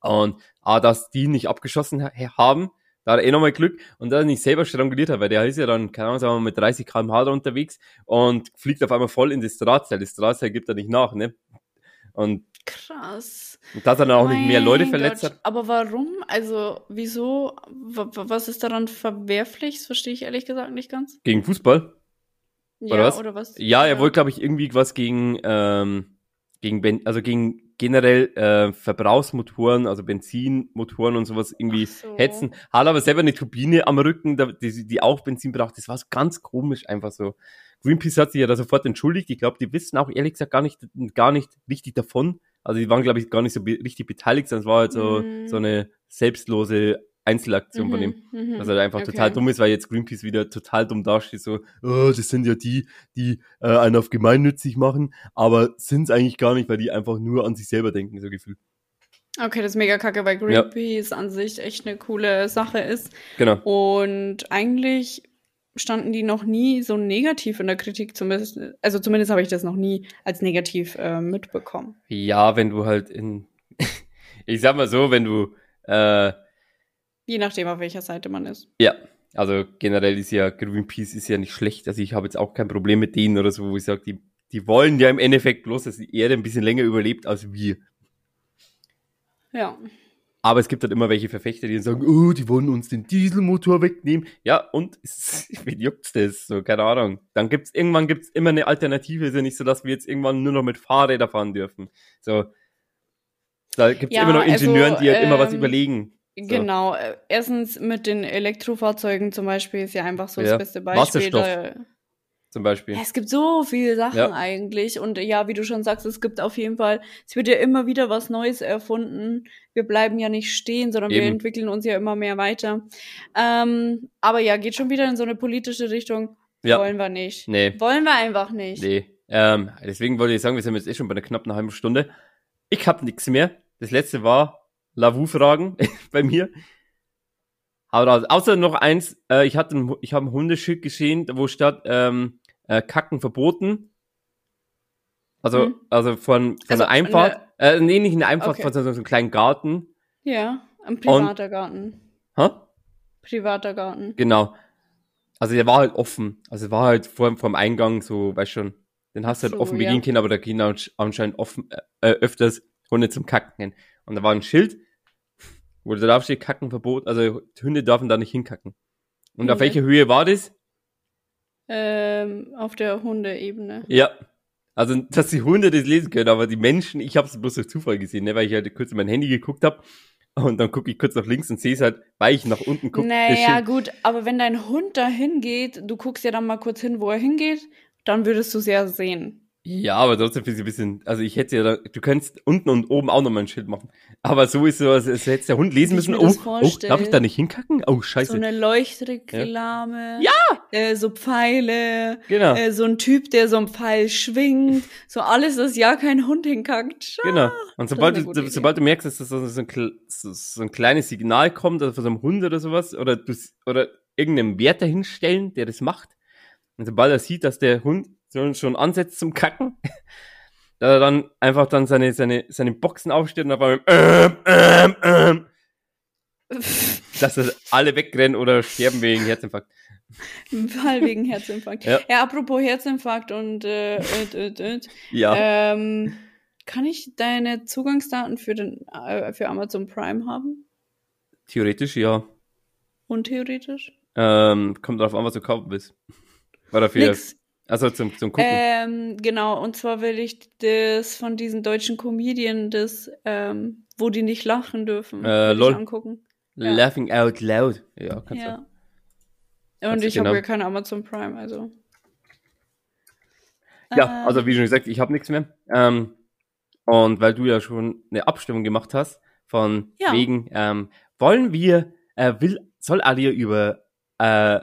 Und A, dass die nicht abgeschossen ha haben, da hat er eh nochmal Glück und dass er nicht selber stranguliert hat, weil der ist ja dann, keine Ahnung, sagen wir mal, mit 30 km/h da unterwegs und fliegt auf einmal voll in das Drahtseil. Das Drahtseil gibt er nicht nach, ne? Und, Krass. und dass er dann auch nicht mehr Mein Leute verletzt Gott. hat. Aber warum? Also, wieso? W was ist daran verwerflich? Das verstehe ich ehrlich gesagt nicht ganz. Gegen Fußball? Ja, was? oder was? Ja, er wollte, glaube ich, irgendwie was gegen, ähm, gegen ben also gegen generell äh, Verbrauchsmotoren, also Benzinmotoren und sowas irgendwie so. hetzen. Hat aber selber eine Turbine am Rücken, die, die auch Benzin braucht. Das war so ganz komisch einfach so. Greenpeace hat sich ja da sofort entschuldigt. Ich glaube, die wissen auch ehrlich gesagt gar nicht, gar nicht richtig davon. Also die waren, glaube ich, gar nicht so be richtig beteiligt, sondern es war halt so, Mhm. so eine selbstlose Einzelaktion von dem. Mhm, mhm. Was halt einfach Okay. total dumm ist, weil jetzt Greenpeace wieder total dumm dasteht, so, oh, das sind ja die, die äh, einen auf gemeinnützig machen, aber sind es eigentlich gar nicht, weil die einfach nur an sich selber denken, so gefühlt. Okay, das ist mega kacke, weil Greenpeace an sich echt eine coole Sache ist. Genau. Und eigentlich standen die noch nie so negativ in der Kritik, zumindest, also zumindest habe ich das noch nie als negativ äh, mitbekommen. Ja, wenn du halt in, ich sag mal so, wenn du, äh, Je nachdem, auf welcher Seite man ist. ja, also generell ist ja, Greenpeace ist ja nicht schlecht, also ich habe jetzt auch kein Problem mit denen oder so, wo ich sage, die, die wollen ja im Endeffekt bloß, dass die Erde ein bisschen länger überlebt als wir. Ja. Aber es gibt halt immer welche Verfechter, die dann sagen, oh, die wollen uns den Dieselmotor wegnehmen. Ja, und wie juckt's das? So, keine Ahnung. Dann gibt's, irgendwann gibt's immer eine Alternative. Ist ja nicht so, dass wir jetzt irgendwann nur noch mit Fahrrädern fahren dürfen. So. Da gibt's Ja, immer noch also, Ingenieuren, die halt immer was ähm, überlegen. So. Genau. Äh, Erstens mit den Elektrofahrzeugen zum Beispiel ist ja einfach so Ja. das beste Beispiel. Wasserstoff. Da, Zum Beispiel. Ja, es gibt so viele Sachen Ja. eigentlich. Und ja, wie du schon sagst, es gibt auf jeden Fall, es wird ja immer wieder was Neues erfunden. Wir bleiben ja nicht stehen, sondern wir Eben. entwickeln uns ja immer mehr weiter. Ähm, aber ja, geht schon wieder in so eine politische Richtung. Ja. Wollen wir nicht. Nee. Wollen wir einfach nicht. Nee. Ähm, deswegen wollte ich sagen, wir sind jetzt eh schon bei einer knappen halben Stunde. Ich hab nichts mehr. Das letzte war Lavu-Fragen bei mir. Aber außer noch eins, äh, ich hatte, ein, ich habe ein Hundeschild gesehen, wo statt ähm, äh, Kacken verboten. Also, Mhm. also von, von Also der Einfahrt. Äh, nee, nicht eine Einfahrt, Okay. von so, einem kleinen Garten. Ja, ein privater Garten. Hä? Privater Garten. Genau. Also der war halt offen. Also war halt vor, vor dem Eingang so, weißt schon, den hast du halt So, offen ja. begehen können, aber da gehen ansch- anscheinend offen, äh, öfters Hunde zum Kacken hin. Und da war ein Schild, wo da drauf steht, Kacken verbot, also Hunde dürfen da nicht hinkacken. Und auf Okay. welcher Höhe war das? Ähm, auf der Hundeebene. Ja. Also, dass die Hunde das lesen können, aber die Menschen, ich habe es bloß durch Zufall gesehen, ne, weil ich halt kurz in mein Handy geguckt habe und dann gucke ich kurz nach links und sehe es halt, weil ich nach unten gucke. Naja, gut, aber wenn dein Hund da hingeht, du guckst ja dann mal kurz hin, wo er hingeht, dann würdest du es ja sehen. Ja, aber trotzdem finde ich ein bisschen, also ich hätte ja, da, du könntest unten und oben auch nochmal ein Schild machen. Aber so ist so, als als hätte der Hund lesen müssen, oh, oh, darf ich da nicht hinkacken? Oh, scheiße. So eine Leuchtreklame. Ja! Äh, so Pfeile. genau, Äh, so ein Typ, der so einen Pfeil schwingt. So alles, dass ja kein Hund hinkackt. genau. Und sobald du, Idee. sobald du merkst, dass das so, ein, so, ein kleines Signal kommt, also von so einem Hund oder sowas, oder du, oder irgendeinem Wert dahinstellen, der das macht, und sobald er sieht, dass der Hund so schon ansetzt zum Kacken, dass er dann einfach dann seine, seine, seine Boxen aufsteht und auf einmal, ähm, ähm, ähm, dass er alle wegrennen oder sterben wegen Herzinfarkt. Fall wegen Herzinfarkt. Ja. Ja. apropos Herzinfarkt und äh, öd, öd, öd. Ja. Ähm, kann ich deine Zugangsdaten für, den, äh, für Amazon Prime haben? Theoretisch ja. Untheoretisch? Ähm, kommt darauf an, was du kaufen willst. Oder für, Nix. Also zum, zum Gucken. Ähm, genau, und zwar will ich das von diesen deutschen Comedian, das, ähm, wo die nicht lachen dürfen, Äh, lol. angucken. Ja. Laughing out loud. Ja, kannst du. Ja. Und du ich habe genau- ja kein Amazon Prime, also. Ja, Äh, also wie schon gesagt, ich habe nichts mehr. Ähm, und weil du ja schon eine Abstimmung gemacht hast, von Ja. wegen, ähm, wollen wir, äh, will, soll Alia über äh,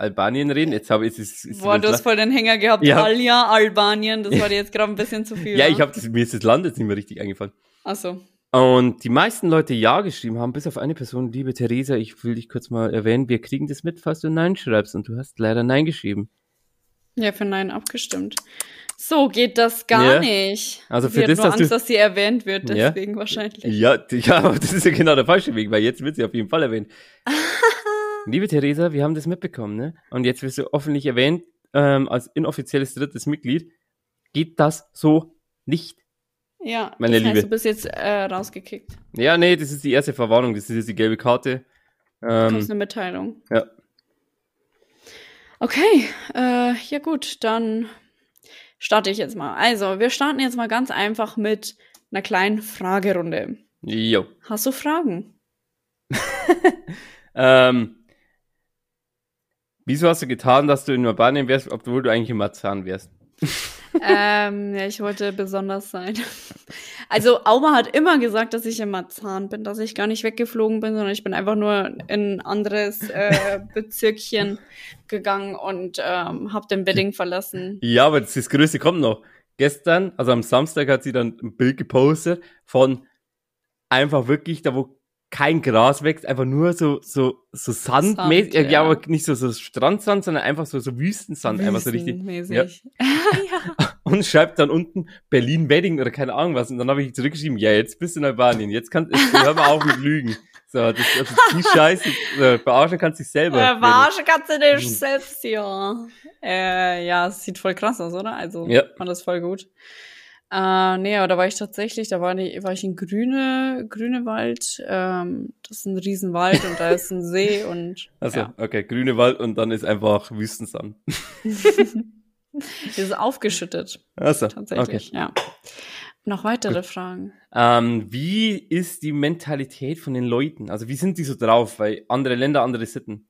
Albanien reden? Jetzt habe ich es. Boah, du hast voll den Hänger gehabt. Ja. Alia, Albanien, das war dir jetzt gerade ein bisschen zu viel. Ja, wa? ich habe mir ist das Land jetzt nicht mehr richtig eingefallen. Ach so. Und die meisten Leute Ja geschrieben haben, bis auf eine Person, liebe Theresa, ich will dich kurz mal erwähnen, wir kriegen das mit, falls du Nein schreibst und du hast leider Nein geschrieben. Ja, für Nein abgestimmt. So geht das gar Ja. nicht. Also sie für hat das, nur dass Angst, dass sie erwähnt wird, Ja. deswegen wahrscheinlich. Ja, d- ja, aber das ist ja genau der falsche Weg, weil jetzt wird sie auf jeden Fall erwähnt. Liebe Theresa, wir haben das mitbekommen, ne? Und jetzt wirst du öffentlich erwähnt ähm, als inoffizielles drittes Mitglied. Geht das so nicht? Ja, Meine das Liebe. heißt, du bist jetzt äh, rausgekickt. Ja, nee, das ist die erste Verwarnung, das ist jetzt die gelbe Karte. Ähm, bekommst eine Mitteilung. ja. Okay, äh, ja gut, dann starte ich jetzt mal. Also, wir starten jetzt mal ganz einfach mit einer kleinen Fragerunde. Jo. Hast du Fragen? Ähm, wieso hast du getan, dass du in Albanien wärst, obwohl du eigentlich in Marzahn wärst? ähm, ja, ich wollte besonders sein. Also, Auma hat immer gesagt, dass ich in Marzahn bin, dass ich gar nicht weggeflogen bin, sondern ich bin einfach nur in ein anderes äh, Bezirkchen gegangen und ähm, habe den Wedding verlassen. Ja, aber das, das Größte kommt noch. Gestern, also am Samstag, hat sie dann ein Bild gepostet von einfach wirklich, da wo kein Gras wächst, einfach nur so, so, so Sand, Sand, ja, ja. aber nicht so, so Strandsand, sondern einfach so, so Wüstensand, einfach so richtig. Wüstenmäßig. Und schreibt dann unten Berlin Wedding oder keine Ahnung was. Und dann habe ich zurückgeschrieben, ja, jetzt bist du in Albanien, jetzt kannst jetzt hör mal auf mit Lügen. So, das, also die Scheiße, äh, verarschen kannst du dich selber. Verarschen kannst du dich Mhm. selbst, ja. Äh, ja, es sieht voll krass aus, oder? Also, Ja. fand das voll gut. Äh, nee, aber da war ich tatsächlich, da war, ich, war ich in Grüne, Grünewald. Ähm, das ist ein Riesenwald und da ist ein See und Also, ja, okay, grüne Wald und dann ist einfach Wüstensand. das ist aufgeschüttet, Also, tatsächlich, okay. ja. Noch weitere Fragen. Ähm, wie ist die Mentalität von den Leuten? Also, wie sind die so drauf? Weil andere Länder, andere Sitten.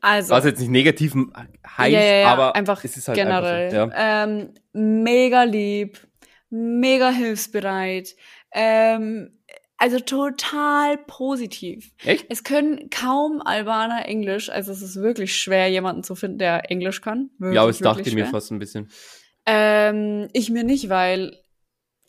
Also, Was jetzt nicht negativ heißt, ja, ja, ja, aber einfach es ist halt generell. einfach so. Ja. ähm, mega lieb, mega hilfsbereit, ähm, also total positiv. Echt? Es können kaum Albaner Englisch, also es ist wirklich schwer, jemanden zu finden, der Englisch kann. Wirklich, Ja, aber es dachte ich mir schwer. fast ein bisschen. Ähm, ich mir nicht, weil,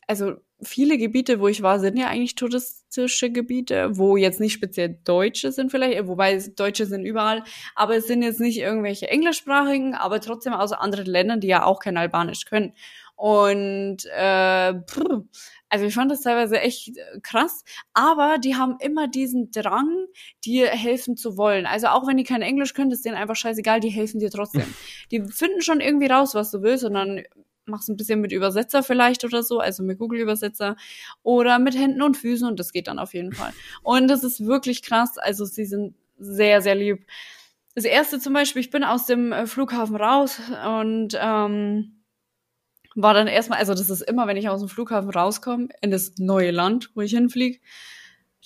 also viele Gebiete, wo ich war, sind ja eigentlich touristische Gebiete, wo jetzt nicht speziell Deutsche sind vielleicht, wobei es- Deutsche sind überall, aber es sind jetzt nicht irgendwelche englischsprachigen, aber trotzdem aus anderen Ländern, die ja auch kein Albanisch können. Und äh, pff, also ich fand das teilweise echt äh, krass, aber die haben immer diesen Drang, dir helfen zu wollen. Also auch wenn die kein Englisch können, ist denen einfach scheißegal, die helfen dir trotzdem. die finden schon irgendwie raus, was du willst, und dann machst ein bisschen mit Übersetzer vielleicht oder so, also mit Google-Übersetzer oder mit Händen und Füßen und das geht dann auf jeden Fall. Und das ist wirklich krass, also sie sind sehr, sehr lieb. Das erste zum Beispiel, ich bin aus dem äh, Flughafen raus und ähm, war dann erstmal, also das ist immer, wenn ich aus dem Flughafen rauskomme, in das neue Land, wo ich hinfliege,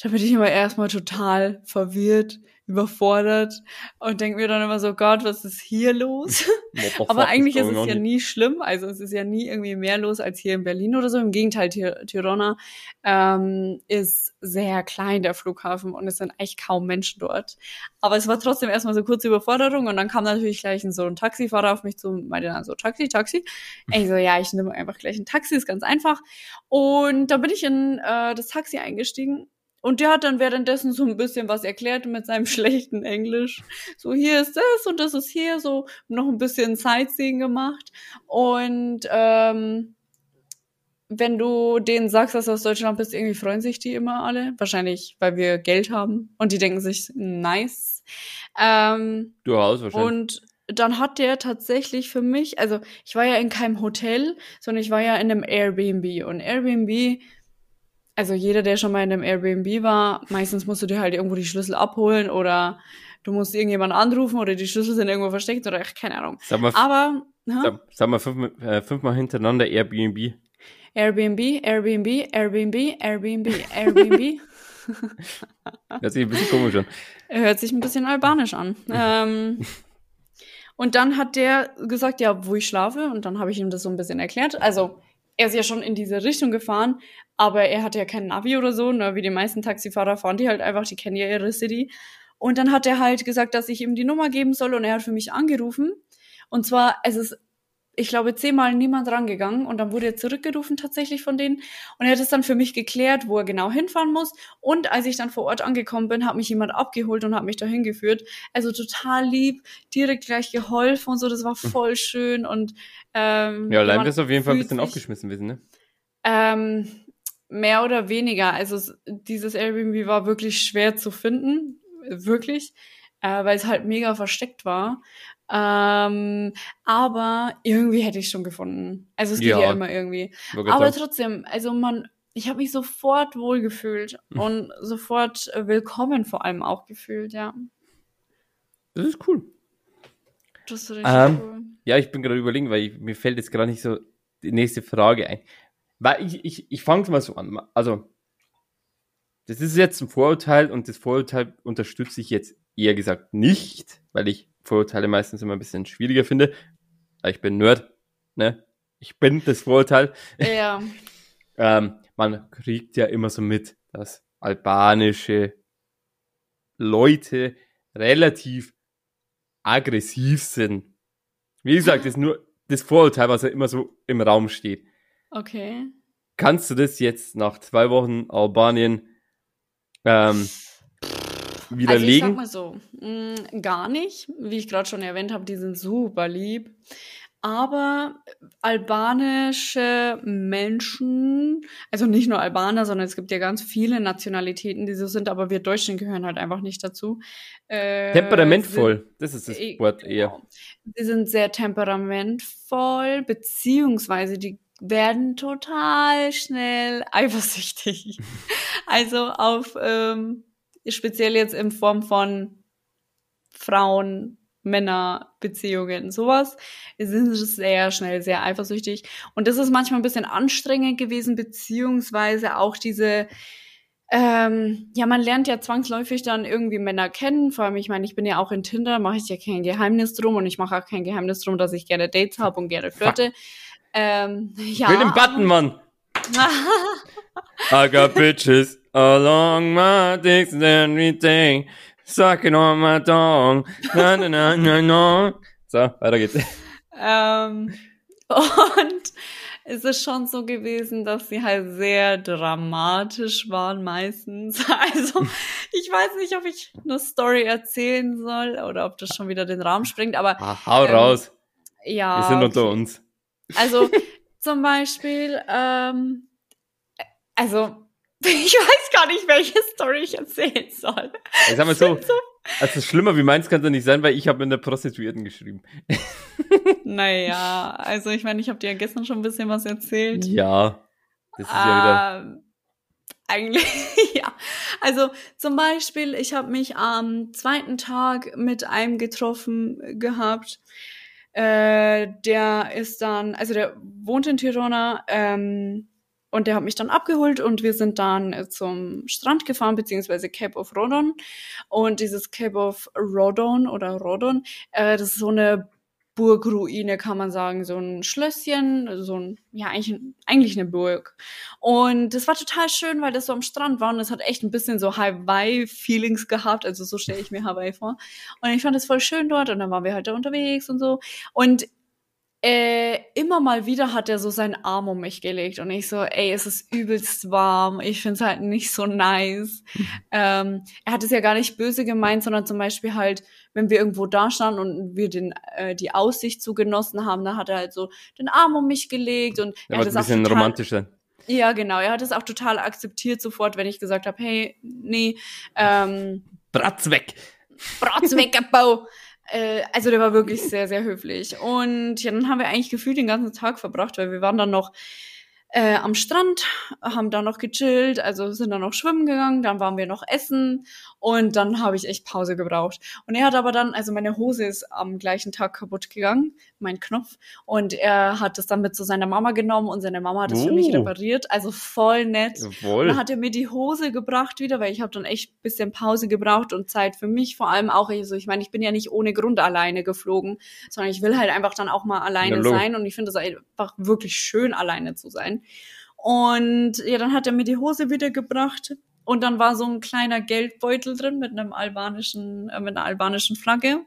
da bin ich immer erstmal total verwirrt, überfordert und denke mir dann immer so, Gott, was ist hier los? Aber eigentlich ist es ja nie schlimm. Also es ist ja nie irgendwie mehr los als hier in Berlin oder so. Im Gegenteil, Tir Tirona ähm, ist sehr klein, der Flughafen, und es sind echt kaum Menschen dort. Aber es war trotzdem erstmal so kurze Überforderung und dann kam natürlich gleich ein, so ein Taxifahrer auf mich zu und meinte dann so, Taxi, Taxi. Ich so, ja, ich nehme einfach gleich ein Taxi, ist ganz einfach. Und dann bin ich in äh, das Taxi eingestiegen und der hat dann währenddessen so ein bisschen was erklärt mit seinem schlechten Englisch. So, hier ist das und das ist hier, so noch ein bisschen Sightseeing gemacht. Und ähm, wenn du denen sagst, dass du aus Deutschland bist, irgendwie freuen sich die immer alle. Wahrscheinlich, weil wir Geld haben. Und die denken sich, nice. Ähm, Du hast wahrscheinlich. und dann hat der tatsächlich für mich, also ich war ja in keinem Hotel, sondern ich war ja in einem Airbnb. Und Airbnb, also jeder, der schon mal in einem Airbnb war, meistens musst du dir halt irgendwo die Schlüssel abholen oder du musst irgendjemanden anrufen oder die Schlüssel sind irgendwo versteckt oder ach, keine Ahnung. Sag mal, Aber, sag, sag mal fünf, äh, fünfmal hintereinander Airbnb. Airbnb, Airbnb, Airbnb, Airbnb, Airbnb. Hört sich ein bisschen komisch an. Hört sich ein bisschen albanisch an. ähm, und dann hat der gesagt, ja, wo ich schlafe. Und dann habe ich ihm das so ein bisschen erklärt. Also, er ist ja schon in diese Richtung gefahren, aber er hatte ja kein Navi oder so. Ne? Wie die meisten Taxifahrer fahren die halt einfach, die kennen ja ihre City. Und dann hat er halt gesagt, dass ich ihm die Nummer geben soll und er hat für mich angerufen. Und zwar, es ist, ich glaube, zehnmal niemand rangegangen und dann wurde er zurückgerufen tatsächlich von denen und er hat es dann für mich geklärt, wo er genau hinfahren muss. Und als ich dann vor Ort angekommen bin, hat mich jemand abgeholt und hat mich dahin geführt. Also total lieb, direkt gleich geholfen und so, das war voll schön und ähm, Ja, allein wirst du auf jeden Fall ein bisschen aufgeschmissen wissen, ne? ähm, mehr oder weniger. Also es- dieses Airbnb war wirklich schwer zu finden, wirklich, äh, weil es halt mega versteckt war. Ähm, aber irgendwie hätte ich schon gefunden. Also es geht ja, Ja. immer irgendwie. Aber trotzdem, also man, ich habe mich sofort wohlgefühlt Hm. und sofort äh, willkommen vor allem auch gefühlt, ja. Das ist cool. Das ist richtig Ähm, cool. Ja, ich bin gerade überlegen, weil ich, mir fällt jetzt gerade nicht so die nächste Frage ein. Weil ich, ich, ich fange mal so an. Also, das ist jetzt ein Vorurteil und das Vorurteil unterstütze ich jetzt eher gesagt nicht, weil ich Vorurteile meistens immer ein bisschen schwieriger finde. Aber ich bin Nerd, ne? Ich bin das Vorurteil. Ja, Ähm, man kriegt ja immer so mit, dass albanische Leute relativ aggressiv sind. Wie gesagt, das ist nur das Vorurteil, was ja immer so im Raum steht. okay. Kannst du das jetzt nach zwei Wochen Albanien ähm, Also ich sag widerlegen? mal so, mh, gar nicht. Wie ich gerade schon erwähnt habe, die sind super lieb. Aber albanische Menschen, also nicht nur Albaner, sondern es gibt ja ganz viele Nationalitäten, die so sind, aber wir Deutschen gehören halt einfach nicht dazu. Äh, Temperamentvoll, das ist das Wort eher. Genau. Die sind sehr temperamentvoll, beziehungsweise die werden total schnell eifersüchtig. also auf, ähm, speziell jetzt in Form von Frauen, Männer, Beziehungen, sowas, sind sehr schnell sehr eifersüchtig. Und das ist manchmal ein bisschen anstrengend gewesen, beziehungsweise auch diese, ähm, ja, man lernt ja zwangsläufig dann irgendwie Männer kennen. Vor allem, ich meine, ich bin ja auch in Tinder, mache ich ja kein Geheimnis drum und ich mache auch kein Geheimnis drum, dass ich gerne Dates habe und gerne flirte. Ähm, ja. Für den Button, Mann! I got bitches along my dicks and everything. Sucking on my dong. Na, na, na, na, na. So, weiter geht's. ähm, und es ist schon so gewesen, dass sie halt sehr dramatisch waren meistens. Also, ich weiß nicht, ob ich eine Story erzählen soll oder ob das schon wieder den Rahmen springt, aber Ah, hau Ähm, raus. ja. Wir sind unter uns. Also zum Beispiel, ähm, also ich weiß gar nicht, welche Story ich erzählen soll. Ich sag mal so, also schlimmer wie meins kann es nicht sein, weil ich habe mit einer Prostituierten geschrieben. Naja, also ich meine, ich habe dir ja gestern schon ein bisschen was erzählt. Ja. Das ist ja Ähm, eigentlich, ja. Also zum Beispiel, ich habe mich am zweiten Tag mit einem getroffen gehabt. Äh, der ist dann, also der wohnt in Tirona ähm, und der hat mich dann abgeholt und wir sind dann äh, zum Strand gefahren, beziehungsweise Cape of Rodon. Und dieses Cape of Rodon oder Rodon, äh, das ist so eine Burgruine, kann man sagen, so ein Schlösschen, so ein, ja, eigentlich, eigentlich eine Burg. Und das war total schön, weil das so am Strand war und es hat echt ein bisschen so Hawaii-Feelings gehabt, also so stelle ich mir Hawaii vor. Und ich fand es voll schön dort und dann waren wir halt da unterwegs und so. Und äh, immer mal wieder hat er so seinen Arm um mich gelegt und ich so, ey, es ist übelst warm, ich find's halt nicht so nice. ähm, er hat es ja gar nicht böse gemeint, sondern zum Beispiel halt, wenn wir irgendwo da standen und wir den, äh, die Aussicht so genossen haben, dann hat er halt so den Arm um mich gelegt und er hat wollte es ein auch bisschen total, romantisch sein. ja, genau. Er hat es auch total akzeptiert sofort, wenn ich gesagt habe, hey, nee, ähm, Bratz weg. Bratz weggebau. Äh, also der war wirklich sehr, sehr höflich. Und ja, dann haben wir eigentlich gefühlt den ganzen Tag verbracht, weil wir waren dann noch äh, am Strand, haben da noch gechillt, also sind dann noch schwimmen gegangen, dann waren wir noch essen und dann habe ich echt Pause gebraucht. Und er hat aber dann, also meine Hose ist am gleichen Tag kaputt gegangen, mein Knopf, und er hat es dann mit zu seiner Mama genommen und seine Mama hat es für mich Oh. repariert, also voll nett. Jawohl. Dann hat er mir die Hose gebracht wieder, weil ich habe dann echt ein bisschen Pause gebraucht und Zeit für mich, vor allem auch, also ich meine, ich bin ja nicht ohne Grund alleine geflogen, sondern ich will halt einfach dann auch mal alleine logisch. sein und ich finde es einfach wirklich schön, alleine zu sein. Und ja, dann hat er mir die Hose wiedergebracht und dann war so ein kleiner Geldbeutel drin mit einem albanischen, äh, mit einer albanischen Flagge.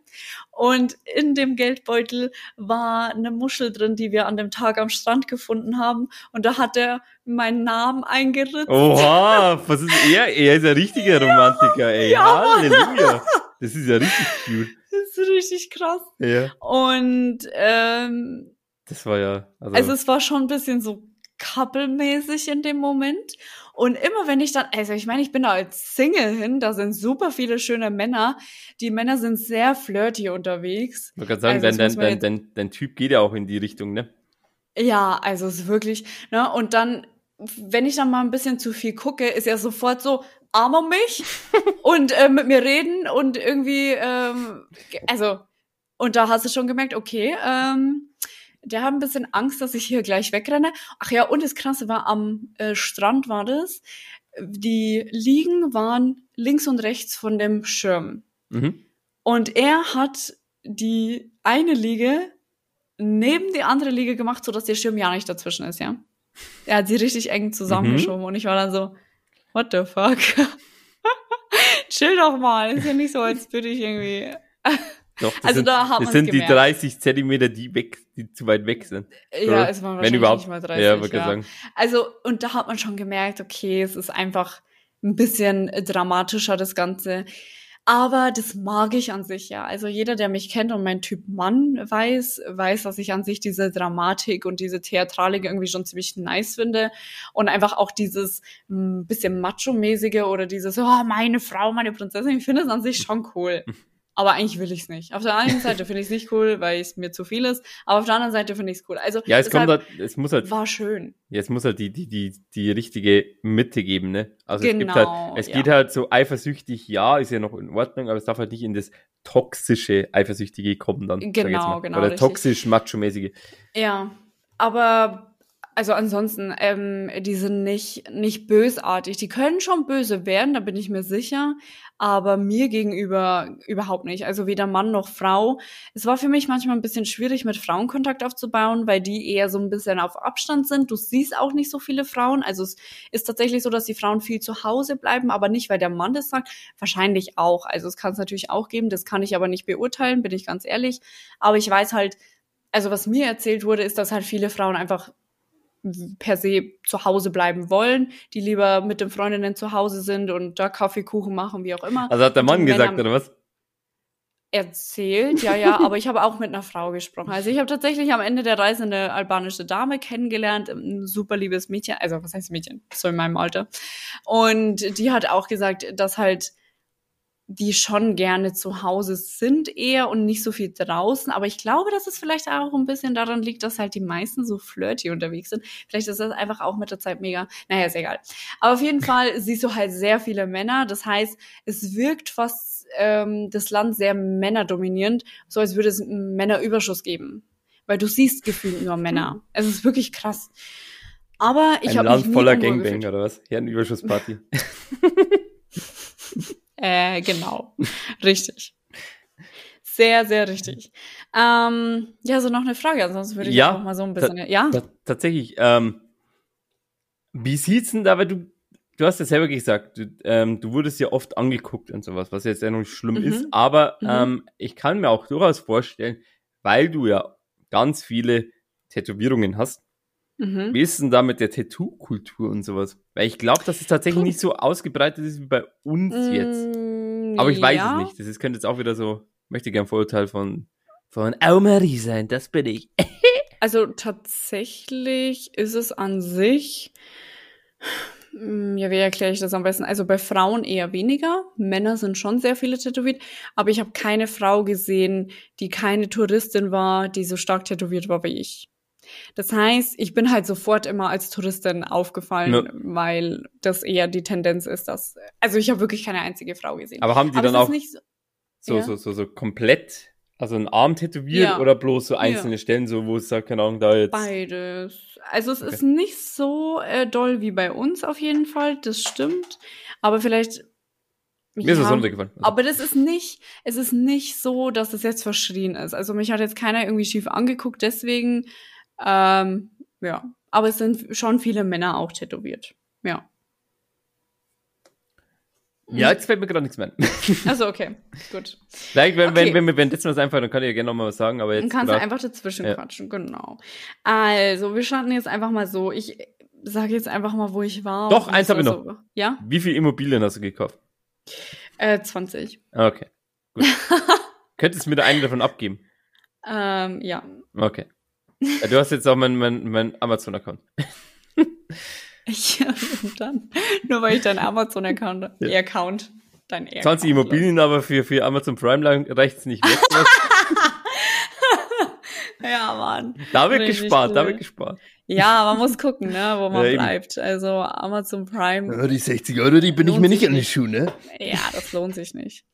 Und in dem Geldbeutel war eine Muschel drin, die wir an dem Tag am Strand gefunden haben. Und da hat er meinen Namen eingeritzt. Oha, was ist er? Er ist ein richtiger Romantiker, ey. Ja. Halleluja. Das ist ja richtig cute. Das ist richtig krass. Ja. Und ähm, Das war ja. Also, also es war schon ein bisschen so couple-mäßig in dem Moment. Und immer wenn ich dann, also ich meine, ich bin da als Single hin, da sind super viele schöne Männer. Die Männer sind sehr flirty unterwegs. man kann sagen, also dein, dein, dein, dein Typ geht ja auch in die Richtung, ne? Ja, also es ist wirklich, ne, und dann, wenn ich dann mal ein bisschen zu viel gucke, ist er sofort so, arm um mich und äh, mit mir reden und irgendwie, ähm, also, und da hast du schon gemerkt, okay, ähm, der hat ein bisschen Angst, dass ich hier gleich wegrenne. Ach ja, und das Krasse war, am äh, Strand war das, die Liegen waren links und rechts von dem Schirm. Mhm. Und er hat die eine Liege neben die andere Liege gemacht, sodass der Schirm ja nicht dazwischen ist, ja. Er hat sie richtig eng zusammengeschoben und ich war dann so, what the fuck? Chill doch mal. Ist ja nicht so, als würde ich irgendwie. Doch, das Also sind, da hat das sind die gemerkt. 30 Zentimeter, die weg, die zu weit weg sind. Ja, Oder? es waren Wenn wahrscheinlich überhaupt. nicht mal 30. ja, würde ja. sagen. Also, und da hat man schon gemerkt, okay, es ist einfach ein bisschen dramatischer, das Ganze. Aber das mag ich an sich ja. Also jeder, der mich kennt und mein Typ Mann weiß, weiß, dass ich an sich diese Dramatik und diese Theatralik irgendwie schon ziemlich nice finde. Und einfach auch dieses m, bisschen Macho-mäßige oder dieses, oh, meine Frau, meine Prinzessin, ich finde es an sich schon cool. Aber eigentlich will ich es nicht. Auf der einen Seite finde ich es nicht cool, weil es mir zu viel ist. Aber auf der anderen Seite finde ich es cool. Also Ja, es kommt halt, es muss halt, war schön. ja, es muss halt die, die, die, die richtige Mitte geben, ne? Also es gibt Genau, halt, es ja. geht halt so eifersüchtig, ja, ist ja noch in Ordnung, aber es darf halt nicht in das toxische, eifersüchtige kommen dann. Genau, genau, Oder richtig. toxisch, macho-mäßige. Ja, aber also ansonsten, ähm, die sind nicht, nicht bösartig. Die können schon böse werden, da bin ich mir sicher, aber mir gegenüber überhaupt nicht. Also weder Mann noch Frau. Es war für mich manchmal ein bisschen schwierig, mit Frauen Kontakt aufzubauen, weil die eher so ein bisschen auf Abstand sind. Du siehst auch nicht so viele Frauen. Also es ist tatsächlich so, dass die Frauen viel zu Hause bleiben, aber nicht, weil der Mann das sagt. Wahrscheinlich auch. Also es kann es natürlich auch geben, das kann ich aber nicht beurteilen, bin ich ganz ehrlich. Aber ich weiß halt, also was mir erzählt wurde, ist, dass halt viele Frauen einfach per se zu Hause bleiben wollen, die lieber mit den Freundinnen zu Hause sind und da Kaffee, Kuchen machen, wie auch immer. Also hat der Mann gesagt, Männer- oder was? Erzählt, ja, ja, aber ich habe auch mit einer Frau gesprochen. Also ich habe tatsächlich am Ende der Reise eine albanische Dame kennengelernt, ein super liebes Mädchen, also was heißt Mädchen, so in meinem Alter. Und die hat auch gesagt, dass halt die schon gerne zu Hause sind eher und nicht so viel draußen. Aber ich glaube, dass es vielleicht auch ein bisschen daran liegt, dass halt die meisten so flirty unterwegs sind. Vielleicht ist das einfach auch mit der Zeit mega. Naja, ist egal. Aber auf jeden Fall siehst du halt sehr viele Männer. Das heißt, es wirkt fast ähm, das Land sehr männerdominierend, so als würde es einen Männerüberschuss geben. Weil du siehst gefühlt nur Männer. Es ist wirklich krass. Aber ich Ein habe mich Land nie voller Gangbang, oder was? Herrenüberschussparty. Äh, genau. richtig. Sehr, sehr richtig. Ähm, ja, so noch eine Frage, ansonsten würde ich Ja, auch mal so ein bisschen. Ja? Ta- tatsächlich, ähm, wie sieht's denn da, weil du, du hast ja selber gesagt, du, ähm, du wurdest ja oft angeguckt und sowas, was jetzt ja noch nicht schlimm Mhm. ist, aber Mhm. ähm, ich kann mir auch durchaus vorstellen, weil du ja ganz viele Tätowierungen hast, Mhm. wie ist denn da mit der Tattoo-Kultur und sowas? Weil ich glaube, dass es tatsächlich nicht so ausgebreitet ist wie bei uns jetzt. Mm, Aber ich weiß ja. es nicht. Das ist, könnte jetzt auch wieder so, möchte gern Vorurteil von, von Aumarie sein, das bin ich. Also tatsächlich ist es an sich, Hm, ja, wie erkläre ich das am besten? Also bei Frauen eher weniger. Männer sind schon sehr viele tätowiert, aber ich habe keine Frau gesehen, die keine Touristin war, die so stark tätowiert war wie ich. Das heißt, ich bin halt sofort immer als Touristin aufgefallen, Ja. weil das eher die Tendenz ist, dass. Also ich habe wirklich keine einzige Frau gesehen. Aber haben die Aber dann auch nicht so, so, ja. so, so, so komplett, also einen Arm tätowiert Ja. oder bloß so einzelne Stellen, so wo es sagt, keine Ahnung, da jetzt. Beides. Also es Okay. ist nicht so äh, doll wie bei uns auf jeden Fall, das stimmt. Aber vielleicht. Mir ist es ja, runtergefallen. Also, Aber das ist nicht, es ist nicht so, dass es jetzt verschrien ist. Also mich hat jetzt keiner irgendwie schief angeguckt, deswegen, ähm, ja. Aber es sind schon viele Männer auch tätowiert. Ja. ja, jetzt fällt mir gerade nichts mehr ein. Also okay, gut. Vielleicht, wenn, Okay. wenn, wenn mir währenddessen was einfällt, dann kann ich ja gerne nochmal was sagen, aber Dann jetzt. kannst du grad- einfach dazwischen Ja. quatschen, genau. Also, wir starten jetzt einfach mal so. Ich sage jetzt einfach mal, wo ich war. Doch, eins was hab ich noch. so. Ja? Wie viele Immobilien hast du gekauft? Äh, 20. Okay. Gut. Könntest du mir da einen davon abgeben? Ähm, ja. Okay. Ja, du hast jetzt auch mein, mein, mein Amazon-Account. Ich, und dann, nur weil ich deinen Amazon-Account, Ja. Account, dein Account. 20 Immobilien, aber für, für Amazon Prime reicht es nicht weg. Ja, Mann. da wird Richtig gespart, da cool. wird gespart. Ja, man muss gucken, ne, wo man Ja, bleibt. Also Amazon Prime, die 60 Euro, die bin sich die nicht. Schuhe, ne? ja, das lohnt sich nicht.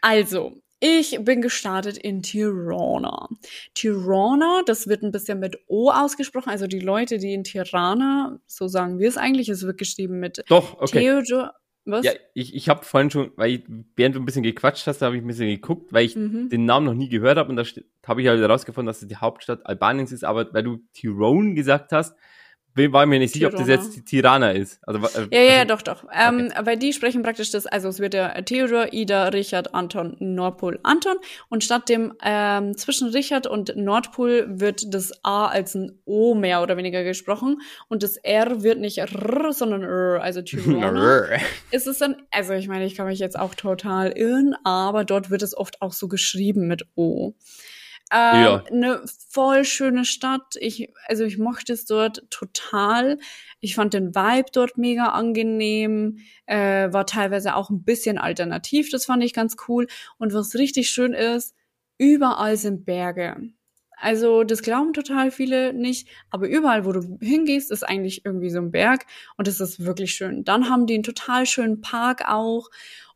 Also, ich bin gestartet in Tirana. Tirana, das wird ein bisschen mit O ausgesprochen. Also die Leute, die in Tirana, so sagen wir es eigentlich, es wird geschrieben mit Doch, okay. Theodor. Was? Ja, ich, ich habe vorhin schon, weil ich, während du ein bisschen gequatscht hast, habe ich ein bisschen geguckt, weil ich Mhm. den Namen noch nie gehört habe und da habe ich halt herausgefunden, dass es die Hauptstadt Albaniens ist, aber weil du Tyrone gesagt hast, war mir nicht sicher, ob das jetzt die Tirana ist. Also, äh, Ja, ja, ja, also, doch, doch. Ähm, Weil die sprechen praktisch das, also es wird ja Theodor, Ida, Richard, Anton, Nordpol, Anton. Und statt dem, ähm, zwischen Richard und Nordpol wird das A als ein O mehr oder weniger gesprochen. Und das R wird nicht R, sondern R, also Tirana. ist es dann, also ich meine, ich kann mich jetzt auch total irren, aber dort wird es oft auch so geschrieben mit O. Ähm, Ja. Eine voll schöne Stadt. Ich, also ich mochte es dort total. Ich fand den Vibe dort mega angenehm. Äh, war teilweise auch ein bisschen alternativ. Das fand ich ganz cool. Und was richtig schön ist, überall sind Berge. Also das glauben total viele nicht, aber überall, wo du hingehst, ist eigentlich irgendwie so ein Berg und es ist wirklich schön. Dann haben die einen total schönen Park auch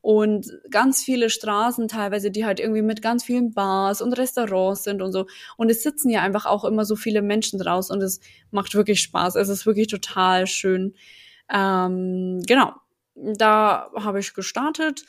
und ganz viele Straßen teilweise, die halt irgendwie mit ganz vielen Bars und Restaurants sind und so. Und es sitzen ja einfach auch immer so viele Menschen draus und es macht wirklich Spaß. Es ist wirklich total schön. Ähm, genau, da habe ich gestartet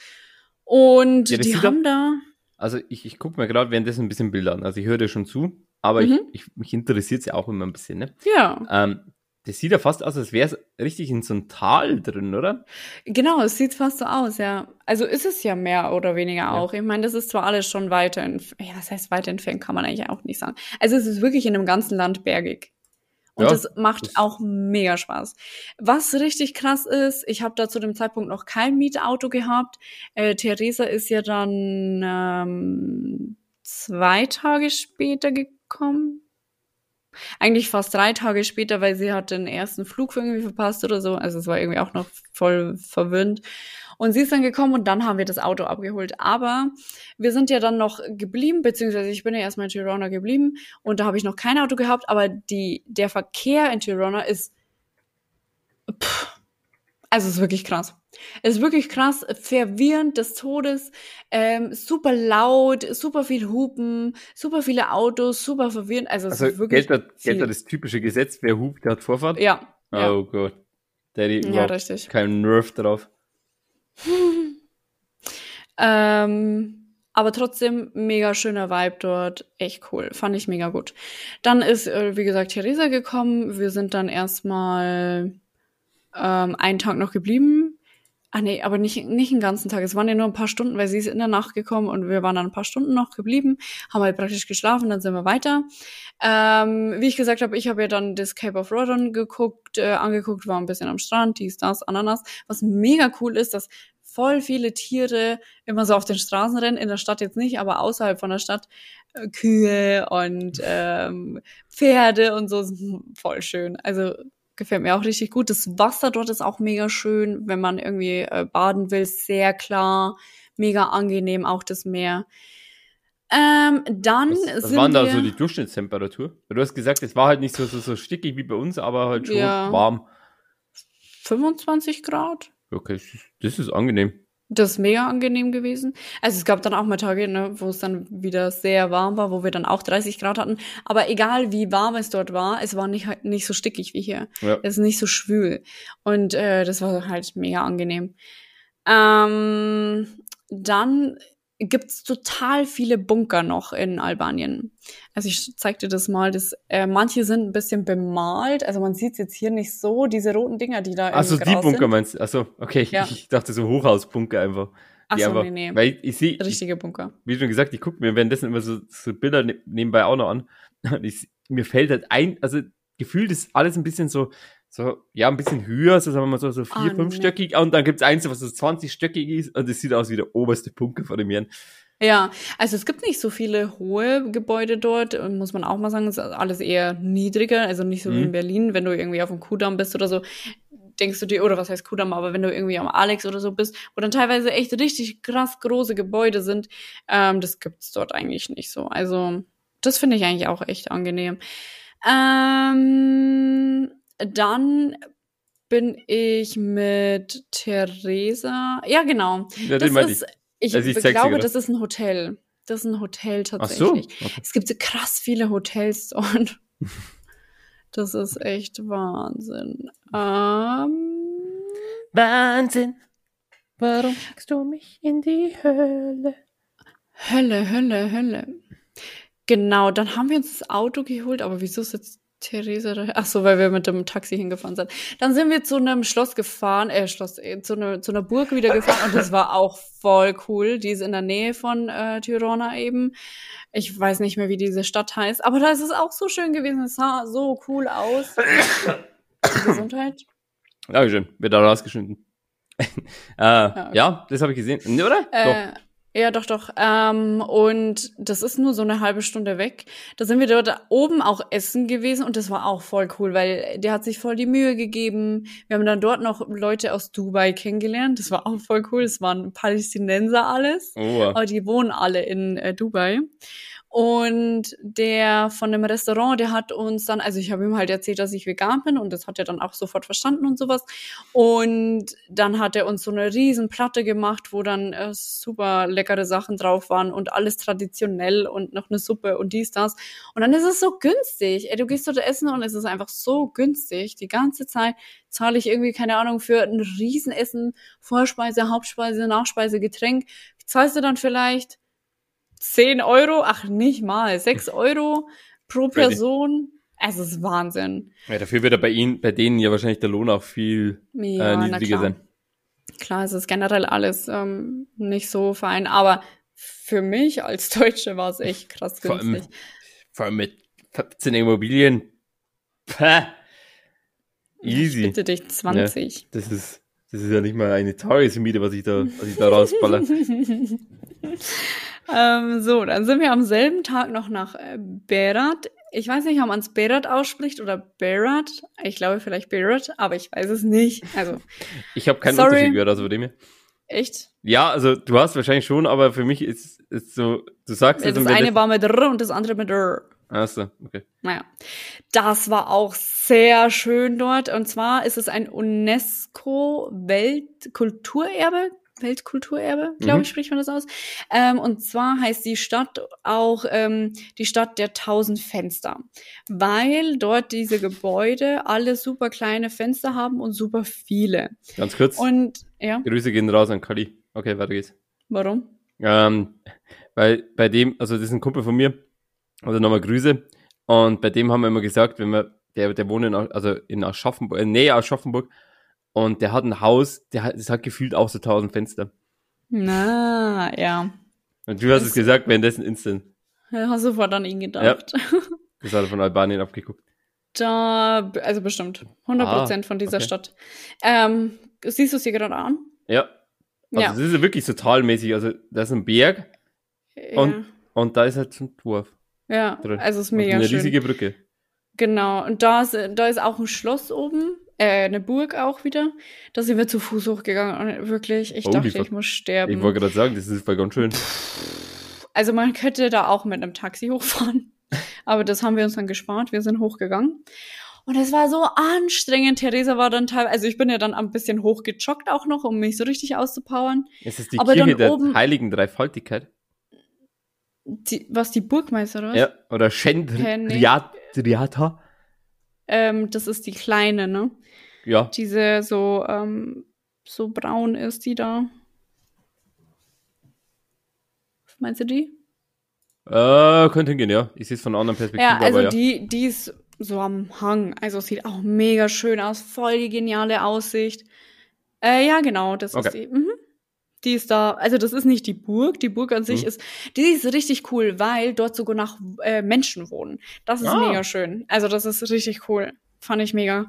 und Ja, die haben da Also ich, ich gucke mir gerade währenddessen ein bisschen Bilder an. Also ich höre dir schon zu, aber Mhm. ich, ich, mich interessiert es ja auch immer ein bisschen. Ne? ja Ähm, das sieht ja fast aus, als wäre es richtig in so einem Tal drin, oder? Genau, es sieht fast so aus, ja. Also ist es ja mehr oder weniger auch. Ich meine, das ist zwar alles schon weiter entfernt, ja, was heißt weiter entfernt, kann man eigentlich auch nicht sagen. Also es ist wirklich in dem ganzen Land bergig. Und Ja, das macht das- auch mega Spaß. Was richtig krass ist, ich habe da zu dem Zeitpunkt noch kein Mietauto gehabt. Äh, Theresa ist ja dann ähm, zwei Tage später gekommen. Eigentlich fast drei Tage später, weil sie hat den ersten Flug irgendwie verpasst oder so. Also es war irgendwie auch noch voll verwirrend. Und sie ist dann gekommen und dann haben wir das Auto abgeholt. Aber wir sind ja dann noch geblieben, beziehungsweise ich bin ja erstmal in Tirana geblieben und da habe ich noch kein Auto gehabt, aber die, der Verkehr in Tirana ist, pff, also es ist wirklich krass. Es ist wirklich krass, verwirrend des Todes, ähm, super laut, super viel Hupen, super viele Autos, super verwirrend. Also es Also ist wirklich gilt da das typische Gesetz, wer hupt, der hat Vorfahrt? Ja, ja, Oh Gott. Der hat ja, überhaupt richtig. keinen Nerv drauf. Ähm, aber trotzdem mega schöner Vibe dort, echt cool, fand ich mega gut. Dann ist, äh, wie gesagt, Theresa gekommen. Wir sind dann erstmal ähm, einen Tag noch geblieben. Ah nee, aber nicht, nicht den ganzen Tag. Es waren ja nur ein paar Stunden, weil sie ist in der Nacht gekommen und wir waren dann ein paar Stunden noch geblieben, haben halt praktisch geschlafen, dann sind wir weiter. Ähm, wie ich gesagt habe, ich habe ja dann das Cape of Rodon geguckt, äh, angeguckt, war ein bisschen am Strand, dies, das, Ananas. Was mega cool ist, dass voll viele Tiere immer so auf den Straßen rennen, in der Stadt jetzt nicht, aber außerhalb von der Stadt äh, Kühe und ähm, Pferde und so, voll schön. Also gefällt mir auch richtig gut. Das Wasser dort ist auch mega schön, wenn man irgendwie äh, baden will, sehr klar, mega angenehm, auch das Meer. Ähm, dann Was, was sind waren da wir, so die Durchschnittstemperatur? Du hast gesagt, es war halt nicht so, so, so stickig wie bei uns, aber halt schon Ja. warm. 25 Grad. Okay, das ist- das ist angenehm. Das ist mega angenehm gewesen. Also es gab dann auch mal Tage, ne, wo es dann wieder sehr warm war, wo wir dann auch 30 Grad hatten. Aber egal wie warm es dort war, es war nicht, halt nicht so stickig wie hier. Ja. Es ist nicht so schwül. Und äh, das war halt mega angenehm. Ähm, dann gibt's total viele Bunker noch in Albanien. Also ich zeig dir das mal. Das, äh, manche sind ein bisschen bemalt. Also man sieht's jetzt hier nicht so, diese roten Dinger, die da Achso, die Bunker sind. meinst du? Achso, okay. Ja. Ich dachte so Hochhausbunker einfach. Ach Die so, einfach, nee, nee. Weil ich sehe, Richtige Bunker. wie schon gesagt, ich gucke mir währenddessen immer so, so Bilder ne nebenbei auch noch an. Und ich, mir fällt halt ein, also gefühlt ist alles ein bisschen so, so, ja, ein bisschen höher, so sagen wir mal so, so vier, Ah, nee. fünfstöckig. Und dann gibt's eins, was so 20-stöckig ist und das sieht aus wie der oberste Bunker vor dem Herrn. Ja, also es gibt nicht so viele hohe Gebäude dort, muss man auch mal sagen, es ist alles eher niedriger, also nicht so wie Mhm. in Berlin, wenn du irgendwie auf dem Kudamm bist oder so, denkst du dir, oder was heißt Kudamm, aber wenn du irgendwie am Alex oder so bist, wo dann teilweise echt richtig krass große Gebäude sind, ähm, das gibt's dort eigentlich nicht so. Also das finde ich eigentlich auch echt angenehm. Ähm, dann bin ich mit Theresa, ja genau, Ja, das ist, ich, ich zeig's dir glaube, grad. das ist ein Hotel. Das ist ein Hotel Ach so. tatsächlich. Okay. Es gibt so krass viele Hotels dort. Das ist echt Wahnsinn. Ähm, Wahnsinn. Warum schickst du mich in die Hölle? Hölle, Hölle, Hölle. Genau, dann haben wir uns das Auto geholt, aber wieso ist jetzt Theresa? Ach so, weil wir mit dem Taxi hingefahren sind. Dann sind wir zu einem Schloss gefahren, äh, Schloss, äh, zu, einer zu einer Burg wieder gefahren und das war auch voll cool. Die ist in der Nähe von äh, Tirana eben. Ich weiß nicht mehr, wie diese Stadt heißt, aber da ist es auch so schön gewesen. Es sah so cool aus. Gesundheit. Dankeschön, wird da rausgeschnitten. äh, ja. das habe ich gesehen. Ne, Oder? Doch. Ja, doch, doch. Ähm, und das ist nur so eine halbe Stunde weg. Da sind wir dort oben auch essen gewesen und das war auch voll cool, weil der hat sich voll die Mühe gegeben. Wir haben dann dort noch Leute aus Dubai kennengelernt. Das war auch voll cool. Es waren Palästinenser alles. Oh, Aber die wohnen alle in äh, Dubai. Und der von dem Restaurant, der hat uns dann, also ich habe ihm halt erzählt, dass ich vegan bin und das hat er dann auch sofort verstanden und sowas. Und dann hat er uns so eine riesen Platte gemacht, wo dann äh, super leckere Sachen drauf waren und alles traditionell und noch eine Suppe und dies, das. Und dann ist es so günstig. Ey, du gehst dort essen und es ist einfach so günstig. Die ganze Zeit zahle ich irgendwie, keine Ahnung, für ein Riesenessen, Vorspeise, Hauptspeise, Nachspeise, Getränk. Zahlst du dann vielleicht 10 Euro? Ach, nicht mal. 6 Euro pro. Person. Es ist Wahnsinn. Ja, dafür wird er bei ihnen, bei denen ja wahrscheinlich der Lohn auch viel Ja, äh, niedriger klar. sein. Klar, es ist generell alles ähm, nicht so fein, aber für mich als Deutsche war es echt krass Vor allem, günstig. vor allem mit 15 Immobilien. Ich Easy. bitte dich, 20. Das ist, das ist ja nicht mal eine Tagesmiete, was ich da, was ich da rausballer. ähm, so, dann sind wir am selben Tag noch nach äh, Berat. Ich weiß nicht, ob man es Berat ausspricht oder Berat. Ich glaube vielleicht Berat, aber ich weiß es nicht. Also, Ich habe keinen Sorry. Unterschied gehört, also von dem her. echt? Ja, also du hast wahrscheinlich schon, aber für mich ist, ist so, du sagst Das jetzt am eine war mit R und das andere mit R. Achso, okay. Naja, das war auch sehr schön dort. Und zwar ist es ein UNESCO-Weltkulturerbe. Weltkulturerbe, glaube Mhm. ich, spricht man das aus. Ähm, und zwar heißt die Stadt auch ähm, die Stadt der tausend Fenster, weil dort diese Gebäude alle super kleine Fenster haben und super viele. Ganz kurz. Und ja, Grüße gehen raus an Kali. Okay, weiter geht's. warum? Ähm, weil bei dem, also das ist ein Kumpel von mir, also nochmal Grüße. Und bei dem haben wir immer gesagt, wenn wir, der, der wohnt in, also in Aschaffenburg, äh, Nähe Aschaffenburg. Und der hat ein Haus, der hat, das hat gefühlt auch so tausend Fenster. Na, ja. Und du hast Das- es gesagt, währenddessen instant. Ja, Hast sofort an ihn gedacht. Das hat er von Albanien abgeguckt. Da, also bestimmt. 100 Prozent von dieser okay. Stadt. Ähm, siehst du es dir gerade an? Ja. Also Ja. das ist ja wirklich so talmäßig. Also da ist ein Berg Und- ja. und da ist halt so ein Dorf Ja, drin. also es ist Und mega eine schön. riesige Brücke. Genau. Und da ist, da ist auch ein Schloss oben, äh, eine Burg auch wieder. Da sind wir zu Fuß hochgegangen und wirklich, ich Holy dachte, ich muss sterben. Ich wollte gerade sagen, das ist voll ganz schön. Also man könnte da auch mit einem Taxi hochfahren. Aber das haben wir uns dann gespart. Wir sind hochgegangen. Und es war so anstrengend. Theresa war dann teilweise, also ich bin ja dann ein bisschen hochgejoggt auch noch, um mich so richtig auszupowern. Ist es die Aber Kirche der oben- heiligen Dreifaltigkeit? Die, was, die Burgmeister, oder was? Ja. Oder Hä, Shendriata? Ähm, das ist die kleine, ne? Ja. Diese so, ähm, so braun ist die da. Was meinst du die? Äh, könnte hingehen, ja. Ich sehe es von einer anderen Perspektive, Ja, also aber ja. die, die ist so am Hang. Also sieht auch mega schön aus. Voll die geniale Aussicht. Äh, ja, genau, das ist Okay. die. Mhm. Die ist da, also das ist nicht die Burg. Die Burg an sich Mhm. ist, die ist richtig cool, weil dort sogar nach äh, Menschen wohnen. Das ist Ah. mega schön. Also das ist richtig cool. Fand ich mega.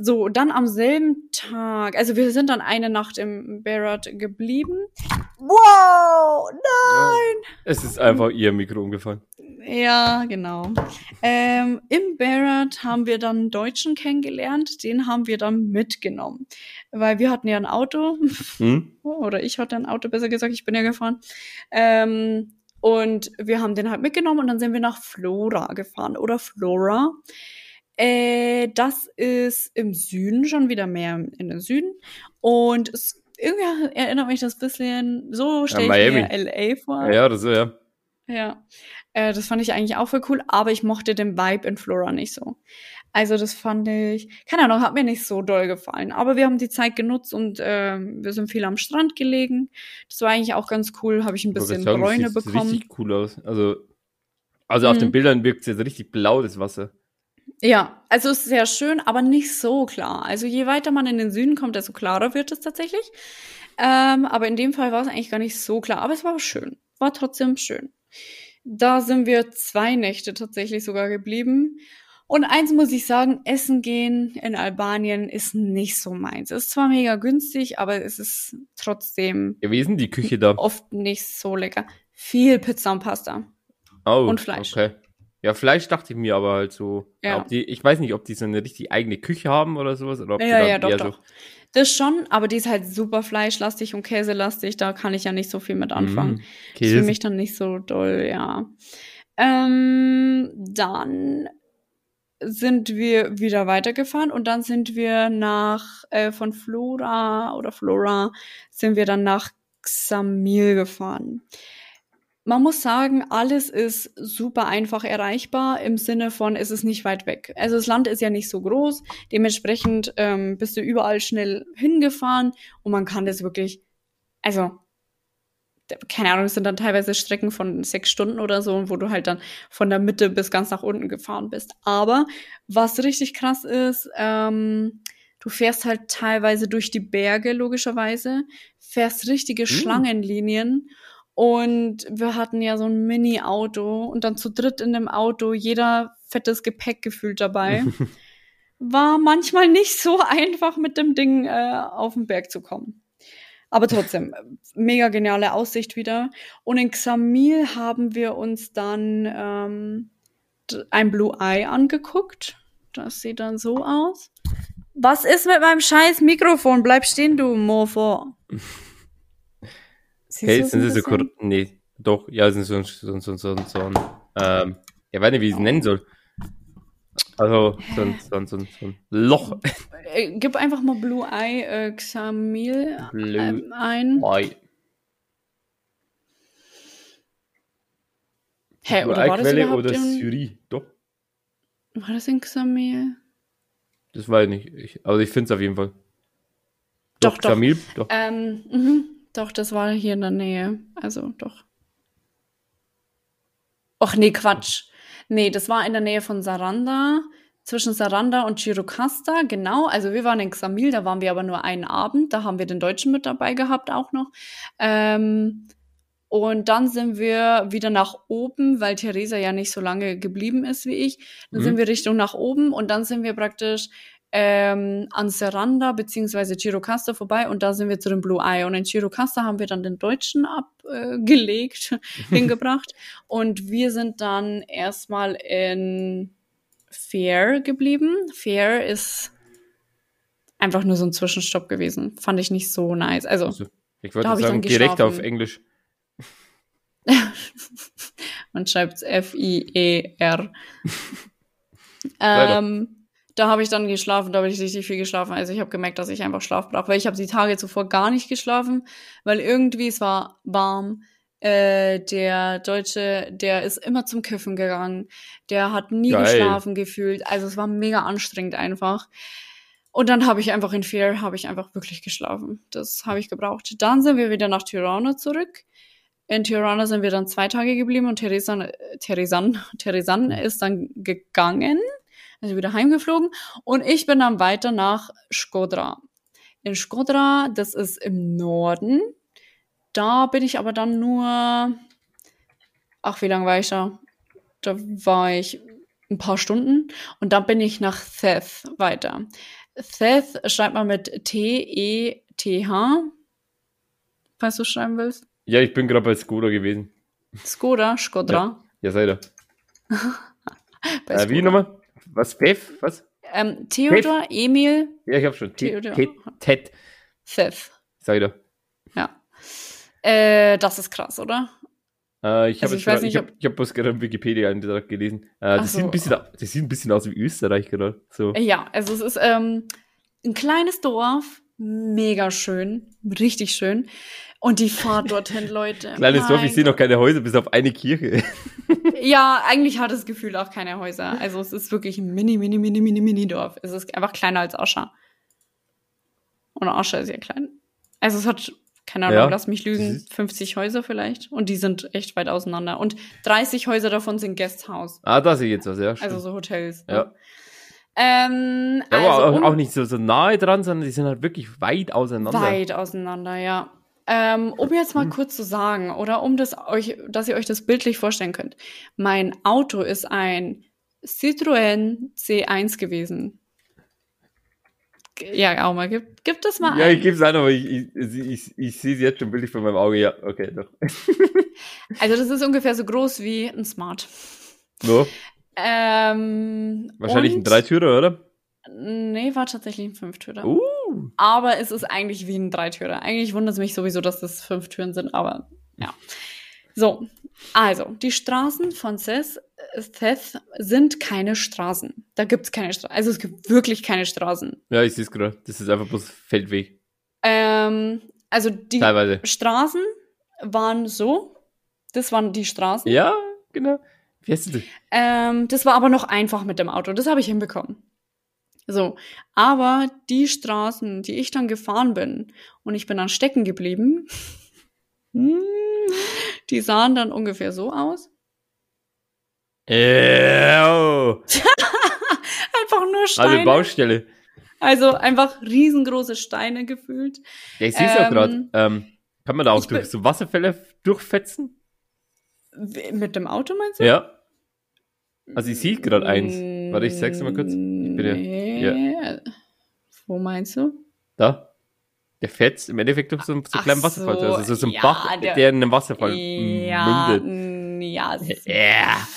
So, dann am selben Tag, also wir sind dann eine Nacht im Barrett geblieben. Wow, nein! Es ist einfach ihr Mikro umgefallen. Ja, genau. Ähm, Im Barrett haben wir dann einen Deutschen kennengelernt, den haben wir dann mitgenommen. Weil wir hatten ja ein Auto, Hm? Oder ich hatte ein Auto, besser gesagt, ich bin ja gefahren. Ähm, und wir haben den halt mitgenommen und dann sind wir nach Flora gefahren oder Flora. Äh, das ist im Süden, schon wieder mehr in den Süden. Und es, irgendwie erinnert mich das bisschen, so stelle ich Miami. mir LA vor. Ja, oder so, ja. Ja, äh, das fand ich eigentlich auch voll cool, aber ich mochte den Vibe in Flora nicht so. Also das fand ich, keine Ahnung, hat mir nicht so doll gefallen. Aber wir haben die Zeit genutzt und ähm, wir sind viel am Strand gelegen. Das war eigentlich auch ganz cool, habe ich ein Ich bisschen sagen, das Bräune sieht bekommen. richtig cool aus. Also, also auf Mhm. den Bildern wirkt es jetzt richtig blau, das Wasser. Ja, also es ist sehr schön, aber nicht so klar. Also je weiter man in den Süden kommt, desto klarer wird es tatsächlich. Ähm, aber in dem Fall war es eigentlich gar nicht so klar. Aber es war schön. War trotzdem schön. Da sind wir zwei Nächte tatsächlich sogar geblieben. Und eins muss ich sagen, Essen gehen in Albanien ist nicht so meins. Es ist zwar mega günstig, aber es ist trotzdem Ja, wie ist denn die Küche da? oft nicht so lecker. Viel Pizza und Pasta. Oh, und Fleisch. Okay. Ja, Fleisch dachte ich mir aber halt so. Ja. Die, ich weiß nicht, ob die so eine richtig eigene Küche haben oder sowas. Oder ob die Ja, dann ja, doch, doch. So, Das schon, aber die ist halt super fleischlastig und käselastig. Da kann ich ja nicht so viel mit anfangen. Mm, Ist für Käse. mich dann nicht so doll, ja. Ähm, dann sind wir wieder weitergefahren und dann sind wir nach, äh, von Flora oder Flora, sind wir dann nach Xamil gefahren. Man muss sagen, alles ist super einfach erreichbar im Sinne von, es ist nicht weit weg. Also das Land ist ja nicht so groß, dementsprechend ähm, bist du überall schnell hingefahren und man kann das wirklich, also keine Ahnung, es sind dann teilweise Strecken von sechs Stunden oder so, wo du halt dann von der Mitte bis ganz nach unten gefahren bist. Aber was richtig krass ist, ähm, du fährst halt teilweise durch die Berge, logischerweise, fährst richtige Schlangenlinien. Und wir hatten ja so ein Mini-Auto und dann zu dritt in dem Auto, jeder fettes Gepäck gefühlt dabei. War manchmal nicht so einfach, mit dem Ding äh, auf den Berg zu kommen. Aber trotzdem, mega geniale Aussicht wieder. Und in Xamil haben wir uns dann ähm, ein Blue Eye angeguckt. Das sieht dann so aus. Was ist mit meinem scheiß Mikrofon? Bleib stehen, du Mofo. Siehst Hey, sind sie so korrekt? Nee, doch, ja, sind so so so so so ein ähm, ja, weiß nicht, wie ich es nennen soll. Also, so ein, so ein, so ein, so ein Loch. Äh, gib einfach mal Blue Eye äh, Xamil Blue ähm, ein. Ei. Hä, oder war das Quelle überhaupt oder in, Syrie. Doch, war das in Xamil? das weiß ich nicht. Ich, also ich finde es auf jeden Fall. Doch, doch. Tamil, doch. Ähm, mhm. Doch, das war hier in der Nähe. Also, doch. Och, nee, Quatsch. Nee, das war in der Nähe von Saranda, zwischen Saranda und Chirocasta, genau. Also wir waren in Xamil, da waren wir aber nur einen Abend. Da haben wir den Deutschen mit dabei gehabt auch noch. Ähm, und dann sind wir wieder nach oben, weil Theresa ja nicht so lange geblieben ist wie ich. Dann Mhm. sind wir Richtung nach oben und dann sind wir praktisch ähm, an Seranda beziehungsweise Chirocasta vorbei und da sind wir zu dem Blue Eye. Und in Chirocasta haben wir dann den Deutschen abgelegt, hingebracht. Und wir sind dann erstmal in Fair geblieben. Fair ist einfach nur so ein Zwischenstopp gewesen. Fand ich nicht so nice. Also, Also, ich würde sagen, direkt auf. Englisch. Man schreibt F-I-E-R. Weiter. ähm, da habe ich dann geschlafen, da habe ich richtig viel geschlafen. Also ich habe gemerkt, dass ich einfach Schlaf brauche, weil ich habe die Tage zuvor gar nicht geschlafen, weil irgendwie es war warm. Äh, der Deutsche, der ist immer zum Kiffen gegangen. Der hat nie Geil. geschlafen gefühlt. Also es war mega anstrengend einfach. Und dann habe ich einfach in Fear, habe ich einfach wirklich geschlafen. Das habe ich gebraucht. Dann sind wir wieder nach Tirana zurück. In Tirana sind wir dann zwei Tage geblieben und Theresan, äh, Theresan, Theresan ist dann gegangen, also wieder heimgeflogen. Und ich bin dann weiter nach Skodra. In Skodra, das ist im Norden. Da bin ich aber dann nur, ach, wie lange war ich da? Da war ich ein paar Stunden und dann bin ich nach Theth weiter. Theth schreibt man mit T-E-T-H. Falls du schreiben willst. Ja, ich bin gerade bei Skoda gewesen. Skoda, Skodra. Ja, seid ihr. Äh, wie nochmal? Was? Pef? Was? Ähm, Theodor, Emil, Ja, ich hab schon. Theodor. Ted. Theth. Sag ich doch. Ja. Äh, das ist krass, oder? Äh, ich habe Also ich weiß nicht, ich hab, ich hab bloß gerade einen Wikipedia-Eintrag gelesen. Äh, das, sieht so. ein bisschen, das sieht ein bisschen aus wie Österreich gerade. So. Ja, also es ist ähm, ein kleines Dorf, mega schön, richtig schön. Und die Fahrt dorthin, Leute. Kleines Dorf, ich sehe noch keine Häuser, bis auf eine Kirche. Ja, eigentlich hat das Gefühl auch keine Häuser. Also es ist wirklich ein mini, mini, mini, mini, mini Dorf. Es ist einfach kleiner als Ascha. Und Ascha ist ja klein. Also es hat, keine Ahnung, Ja, lass mich lügen, ist- 50 Häuser vielleicht. Und die sind echt weit auseinander. Und 30 Häuser davon sind Guesthouse. ah, da sehe ich jetzt was, ja. Also so Hotels. ne? Ja. Ähm, Ja, also aber auch, um- auch nicht so, so nahe dran, sondern die sind halt wirklich weit auseinander. Weit auseinander, ja. Ähm, um jetzt mal kurz zu sagen, oder um das euch, dass ihr euch das bildlich vorstellen könnt. Mein Auto ist ein Citroën C1 gewesen. Ja, auch mal, gib, gib das mal Ja, ein. ich gebe es an, aber ich, ich, ich, ich, sehe es jetzt schon bildlich vor meinem Auge. Ja, okay, doch. Also das ist ungefähr so groß wie ein Smart. So, Ähm, wahrscheinlich ein und- Dreitürer, oder? Nee, war tatsächlich ein Fünftürer. Uh, Aber es ist eigentlich wie ein Dreitürer. Eigentlich wundert es mich sowieso, dass das fünf Türen sind, aber ja. So, also, die Straßen von Seth, Seth sind keine Straßen. Da gibt es keine Straßen. Also es gibt wirklich keine Straßen. ja, ich sehe es gerade. Das ist einfach bloß Feldweg. Ähm, also die Teilweise. Straßen waren so. Das waren die Straßen. Ja, genau. Wie heißt das? Ähm, das war aber noch einfach mit dem Auto. Das habe ich hinbekommen. So, aber die Straßen, die ich dann gefahren bin und ich bin dann stecken geblieben, hm, die sahen dann ungefähr so aus. Ew. Einfach nur Also Steine. Baustelle. Also einfach riesengroße Steine gefühlt. Ja, ich sehe es ja Ähm, gerade. Ähm, kann man da auch durch so Wasserfälle durchfetzen? Mit dem Auto meinst du? Ja. Also ich sehe gerade eins. Warte, ich sag's dir mal kurz. Ich bin ja- Nee. Wo meinst du? Da. Der fährt im Endeffekt durch so, einen- so kleinen Wasserfall. so, Also so ein ja, Bach, der- der, in einem Wasserfall Ja, mündet. ja, Ja.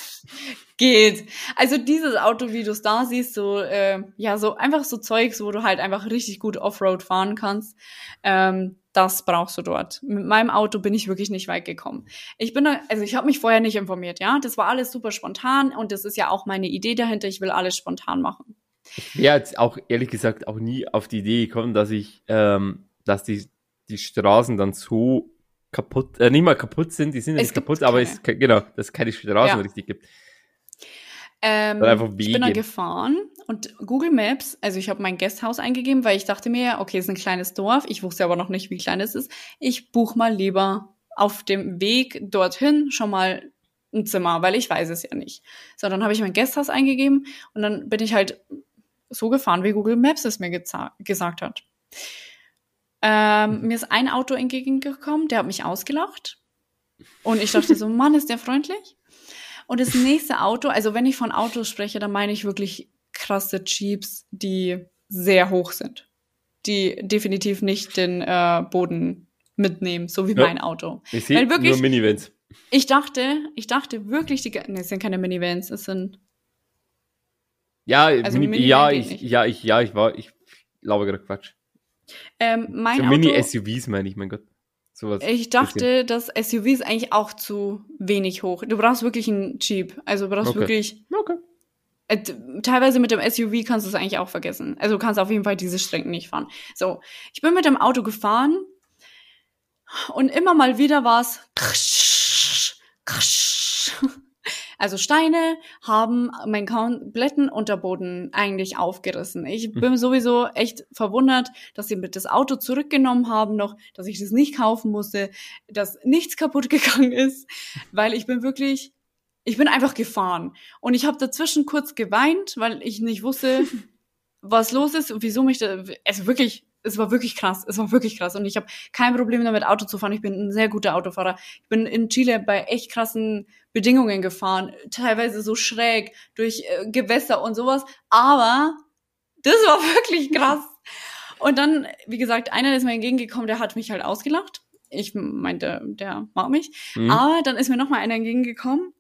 geht. Also dieses Auto, wie du es da siehst, so äh, ja, so einfach so Zeugs, wo du halt einfach richtig gut Offroad fahren kannst. Ähm, das brauchst du dort. Mit meinem Auto bin ich wirklich nicht weit gekommen. Ich bin da, also ich habe mich vorher nicht informiert, ja. Das war alles super spontan und das ist ja auch meine Idee dahinter. Ich will alles spontan machen. wäre jetzt auch ehrlich gesagt auch nie auf die Idee gekommen, dass ich, ähm, dass die, die Straßen dann so kaputt, äh, nicht mal kaputt sind, die sind ja Es nicht kaputt, aber keine. es, ke- genau, dass es keine Straßen Ja. richtig gibt. Ähm, ich bin Wege. gefahren und Google Maps, also ich habe mein Gasthaus eingegeben, weil ich dachte mir, okay, es ist ein kleines Dorf, ich wusste aber noch nicht, wie klein es ist. Ich buche mal lieber auf dem Weg dorthin schon mal ein Zimmer, weil ich weiß es ja nicht. So, dann habe ich mein Gasthaus eingegeben und dann bin ich halt so gefahren, wie Google Maps es mir gesagt hat. Ähm, Mhm. Mir ist ein Auto entgegengekommen, der hat mich ausgelacht. Und ich dachte so, Mann, ist der freundlich? Und das nächste Auto, also wenn ich von Autos spreche, dann meine ich wirklich krasse Jeeps, die sehr hoch sind. Die definitiv nicht den äh, Boden mitnehmen, so wie Ja. mein Auto. Ich sehe nur Minivans. Ich dachte, ich dachte wirklich, die, nee, es sind keine Minivans, es sind, Ja, Also Mini, ja, ich, ja, ich, ja, ich war, ich glaube gerade Quatsch. ähm, mein So Mini-SUVs meine ich, mein Gott. Sowas. Ich dachte, dass SUVs eigentlich auch zu wenig hoch. Du brauchst wirklich einen Jeep. Also du brauchst Okay. wirklich. Okay. Äh, teilweise mit dem SUV kannst du es eigentlich auch vergessen. Also du kannst auf jeden Fall diese Strecken nicht fahren. So, ich bin mit dem Auto gefahren und immer mal wieder war es krasch, krasch. Also Steine haben meinen kompletten Unterboden eigentlich aufgerissen. Ich bin sowieso echt verwundert, dass sie mit das Auto zurückgenommen haben noch, dass ich das nicht kaufen musste, dass nichts kaputt gegangen ist, weil ich bin wirklich, ich bin einfach gefahren. Und ich habe dazwischen kurz geweint, weil ich nicht wusste, was los ist und wieso mich da, also wirklich, es war wirklich krass, es war wirklich krass und ich habe kein Problem damit Auto zu fahren. Ich bin ein sehr guter Autofahrer. Ich bin in Chile bei echt krassen Bedingungen gefahren, teilweise so schräg durch äh, Gewässer und sowas, aber das war wirklich krass. Und dann, wie gesagt, einer ist mir entgegengekommen, der hat mich halt ausgelacht. Ich meinte, der mag mich. Mhm. Aber dann ist mir noch mal einer entgegengekommen.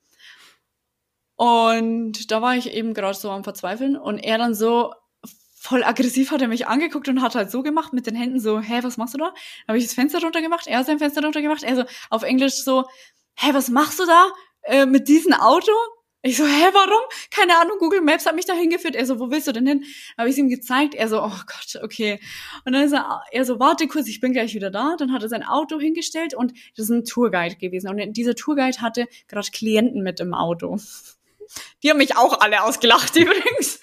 Und da war ich eben gerade so am Verzweifeln und er dann so voll aggressiv hat er mich angeguckt und hat halt so gemacht mit den Händen so, hä, was machst du da? Dann habe ich das Fenster runtergemacht, er hat sein Fenster runtergemacht, er so auf Englisch so, hä, was machst du da äh, mit diesem Auto? Ich so, hä, warum? Keine Ahnung, Google Maps hat mich da hingeführt. Er so, wo willst du denn hin? Habe ich ihm gezeigt. Er so, oh Gott, okay. Und dann ist er, er so, warte kurz, ich bin gleich wieder da. Dann hat er sein Auto hingestellt und das ist ein Tourguide gewesen. Und dieser Tourguide hatte gerade Klienten mit im Auto. Die haben mich auch alle ausgelacht übrigens.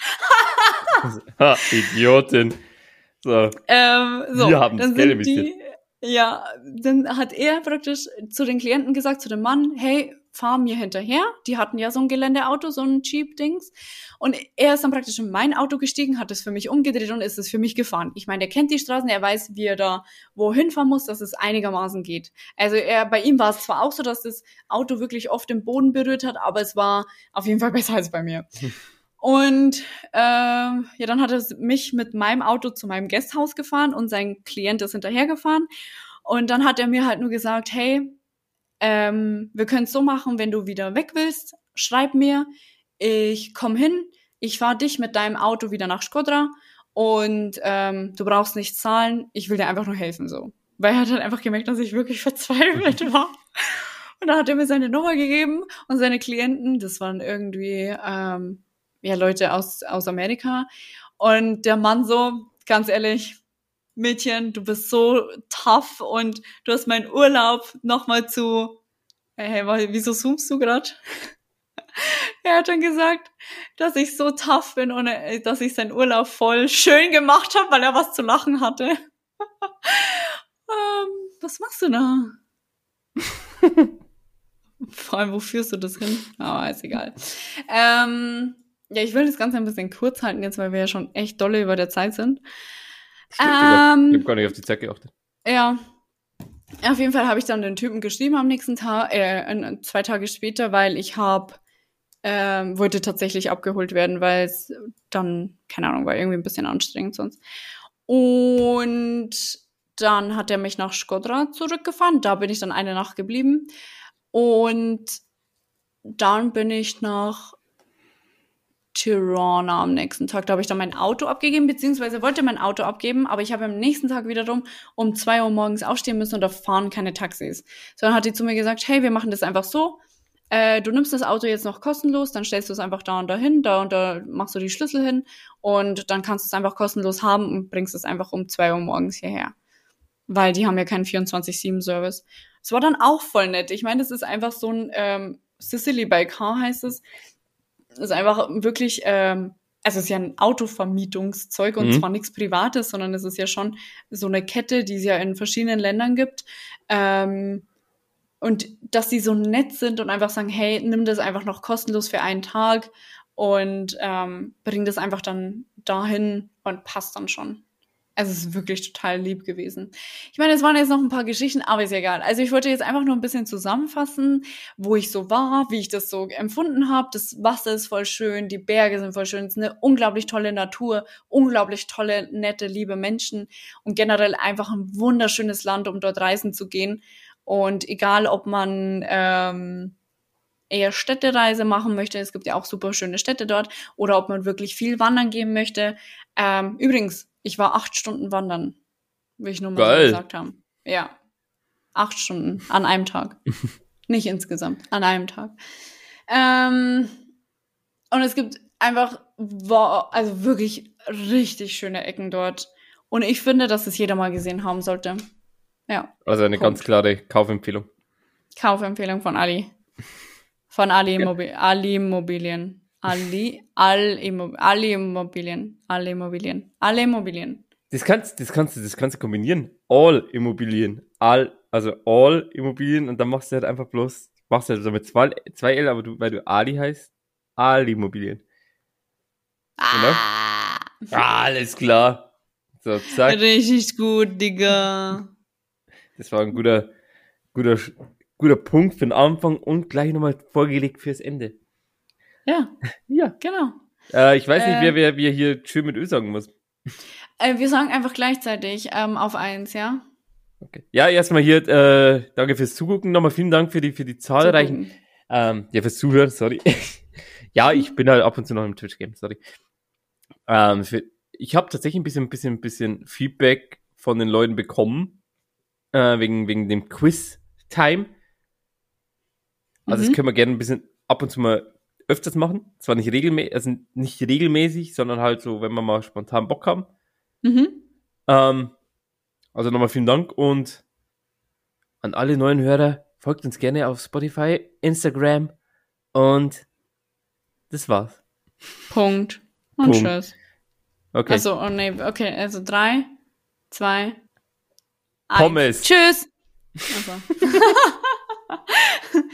Ha, Idiotin. So. Ähm, so, Wir haben's dann Geld sind die, investiert. ja, dann hat er praktisch zu den Klienten gesagt, zu dem Mann, hey, fahr mir hinterher. Die hatten ja so ein Geländeauto, so ein Jeep-Dings. Und er ist dann praktisch in mein Auto gestiegen, hat es für mich umgedreht und ist es für mich gefahren. Ich meine, der kennt die Straßen, er weiß, wie er da wohin fahren muss, dass es einigermaßen geht. Also er, bei ihm war es zwar auch so, dass das Auto wirklich oft den Boden berührt hat, aber es war auf jeden Fall besser als bei mir. Und ähm, ja, dann hat er mich mit meinem Auto zu meinem Gasthaus gefahren und sein Klient ist hinterhergefahren. Und dann hat er mir halt nur gesagt, hey, ähm, wir können es so machen, wenn du wieder weg willst, schreib mir, ich komm hin, ich fahr dich mit deinem Auto wieder nach Skodra und ähm, du brauchst nicht zahlen, ich will dir einfach nur helfen so. Weil er hat halt einfach gemerkt, dass ich wirklich verzweifelt war. Und dann hat er mir seine Nummer gegeben und seine Klienten, das waren irgendwie ähm, ja Leute aus, aus Amerika. Und der Mann so, ganz ehrlich, Mädchen, du bist so tough und du hast meinen Urlaub nochmal zu. Hey, wieso zoomst du grad? er hat dann gesagt, dass ich so tough bin und äh, dass ich seinen Urlaub voll schön gemacht habe, weil er was zu lachen hatte. ähm, was machst du da? Vor allem, wo führst du das hin? Aber ist egal. Ähm, ja, ich will das Ganze ein bisschen kurz halten jetzt, weil wir ja schon echt dolle über der Zeit sind. Stimmt, Ähm, ich hab gar nicht auf die Zeit geachtet. Ja. Auf jeden Fall habe ich dann den Typen geschrieben am nächsten Tag, äh, zwei Tage später, weil ich habe ähm, wollte tatsächlich abgeholt werden, weil es dann, keine Ahnung, war irgendwie ein bisschen anstrengend sonst. Und dann hat er mich nach Skodra zurückgefahren. Da bin ich dann eine Nacht geblieben. Und dann bin ich nach Tirana am nächsten Tag. Da habe ich dann mein Auto abgegeben, beziehungsweise wollte mein Auto abgeben, aber ich habe am nächsten Tag wiederum um zwei Uhr morgens aufstehen müssen und da fahren keine Taxis. So, dann hat die zu mir gesagt, hey, wir machen das einfach so. Äh, du nimmst das Auto jetzt noch kostenlos, dann stellst du es einfach da und da hin, da und da machst du die Schlüssel hin und dann kannst du es einfach kostenlos haben und bringst es einfach um zwei Uhr morgens hierher. Weil die haben ja keinen 24-7-Service. Es war dann auch voll nett. Ich meine, das ist einfach so ein ähm, Sicily by Car heißt es. Ist einfach wirklich, ähm, also es ist ja ein Autovermietungszeug und Mhm. zwar nichts Privates, sondern es ist ja schon so eine Kette, die es ja in verschiedenen Ländern gibt. Ähm, und dass die so nett sind und einfach sagen, hey, nimm das einfach noch kostenlos für einen Tag und ähm, bring das einfach dann dahin und passt dann schon. Also es ist wirklich total lieb gewesen. Ich meine, es waren jetzt noch ein paar Geschichten, aber ist egal. Also ich wollte jetzt einfach nur ein bisschen zusammenfassen, wo ich so war, wie ich das so empfunden habe. Das Wasser ist voll schön, die Berge sind voll schön, es ist eine unglaublich tolle Natur, unglaublich tolle, nette, liebe Menschen und generell einfach ein wunderschönes Land, um dort reisen zu gehen. Und egal, ob man ähm, eher Städtereise machen möchte, es gibt ja auch super schöne Städte dort, oder ob man wirklich viel wandern gehen möchte. Ähm, übrigens, ich war acht Stunden wandern, will ich nur mal Geil. so gesagt haben. Ja. Acht Stunden an einem Tag. Nicht insgesamt, an einem Tag. Ähm, und es gibt einfach, wa- also wirklich richtig schöne Ecken dort. Und ich finde, dass es jeder mal gesehen haben sollte. Ja, Also eine Punkt. ganz klare Kaufempfehlung. Kaufempfehlung von Ali. Von Ali, Immobi Ali Immobilien. Ali, Al Immo Ali Immobilien. Ali Immobilien. Alle Immobilien. Das kannst, das kannst du, das kannst du kombinieren. All Immobilien. All, also All Immobilien und dann machst du halt einfach bloß, machst du halt so mit zwei, zwei L, aber du, weil du Ali heißt, All Immobilien. Genau. Ah, Alles klar. So, zack. richtig gut, Digga. Das war ein guter, guter, guter Punkt für den Anfang und gleich nochmal vorgelegt fürs Ende. Ja, Ja. genau. Äh, ich weiß nicht, Äh. wer, wer, wer hier schön mit Ö sagen muss. Äh, wir sagen einfach gleichzeitig ähm, auf eins, ja? Okay. Ja, erstmal hier, äh, danke fürs Zugucken. Nochmal vielen Dank für die, für die zahlreichen, Zugucken. ähm, ja, fürs Zuhören, sorry. ja, ich bin halt ab und zu noch im Twitch-Game, sorry. Ähm, für, ich habe tatsächlich ein bisschen, bisschen, bisschen Feedback von den Leuten bekommen, äh, wegen, wegen dem Quiz-Time. Also, Mhm. das können wir gerne ein bisschen ab und zu mal öfters machen. Zwar nicht regelmäßig, also nicht regelmäßig, sondern halt so, wenn wir mal spontan Bock haben. Mhm. Ähm, also nochmal vielen Dank und an alle neuen Hörer, folgt uns gerne auf Spotify, Instagram und das war's. Punkt. Und Punkt. tschüss. Okay. Also, oh nee, okay, also drei, zwei, eins. Pommes. Tschüss. Also.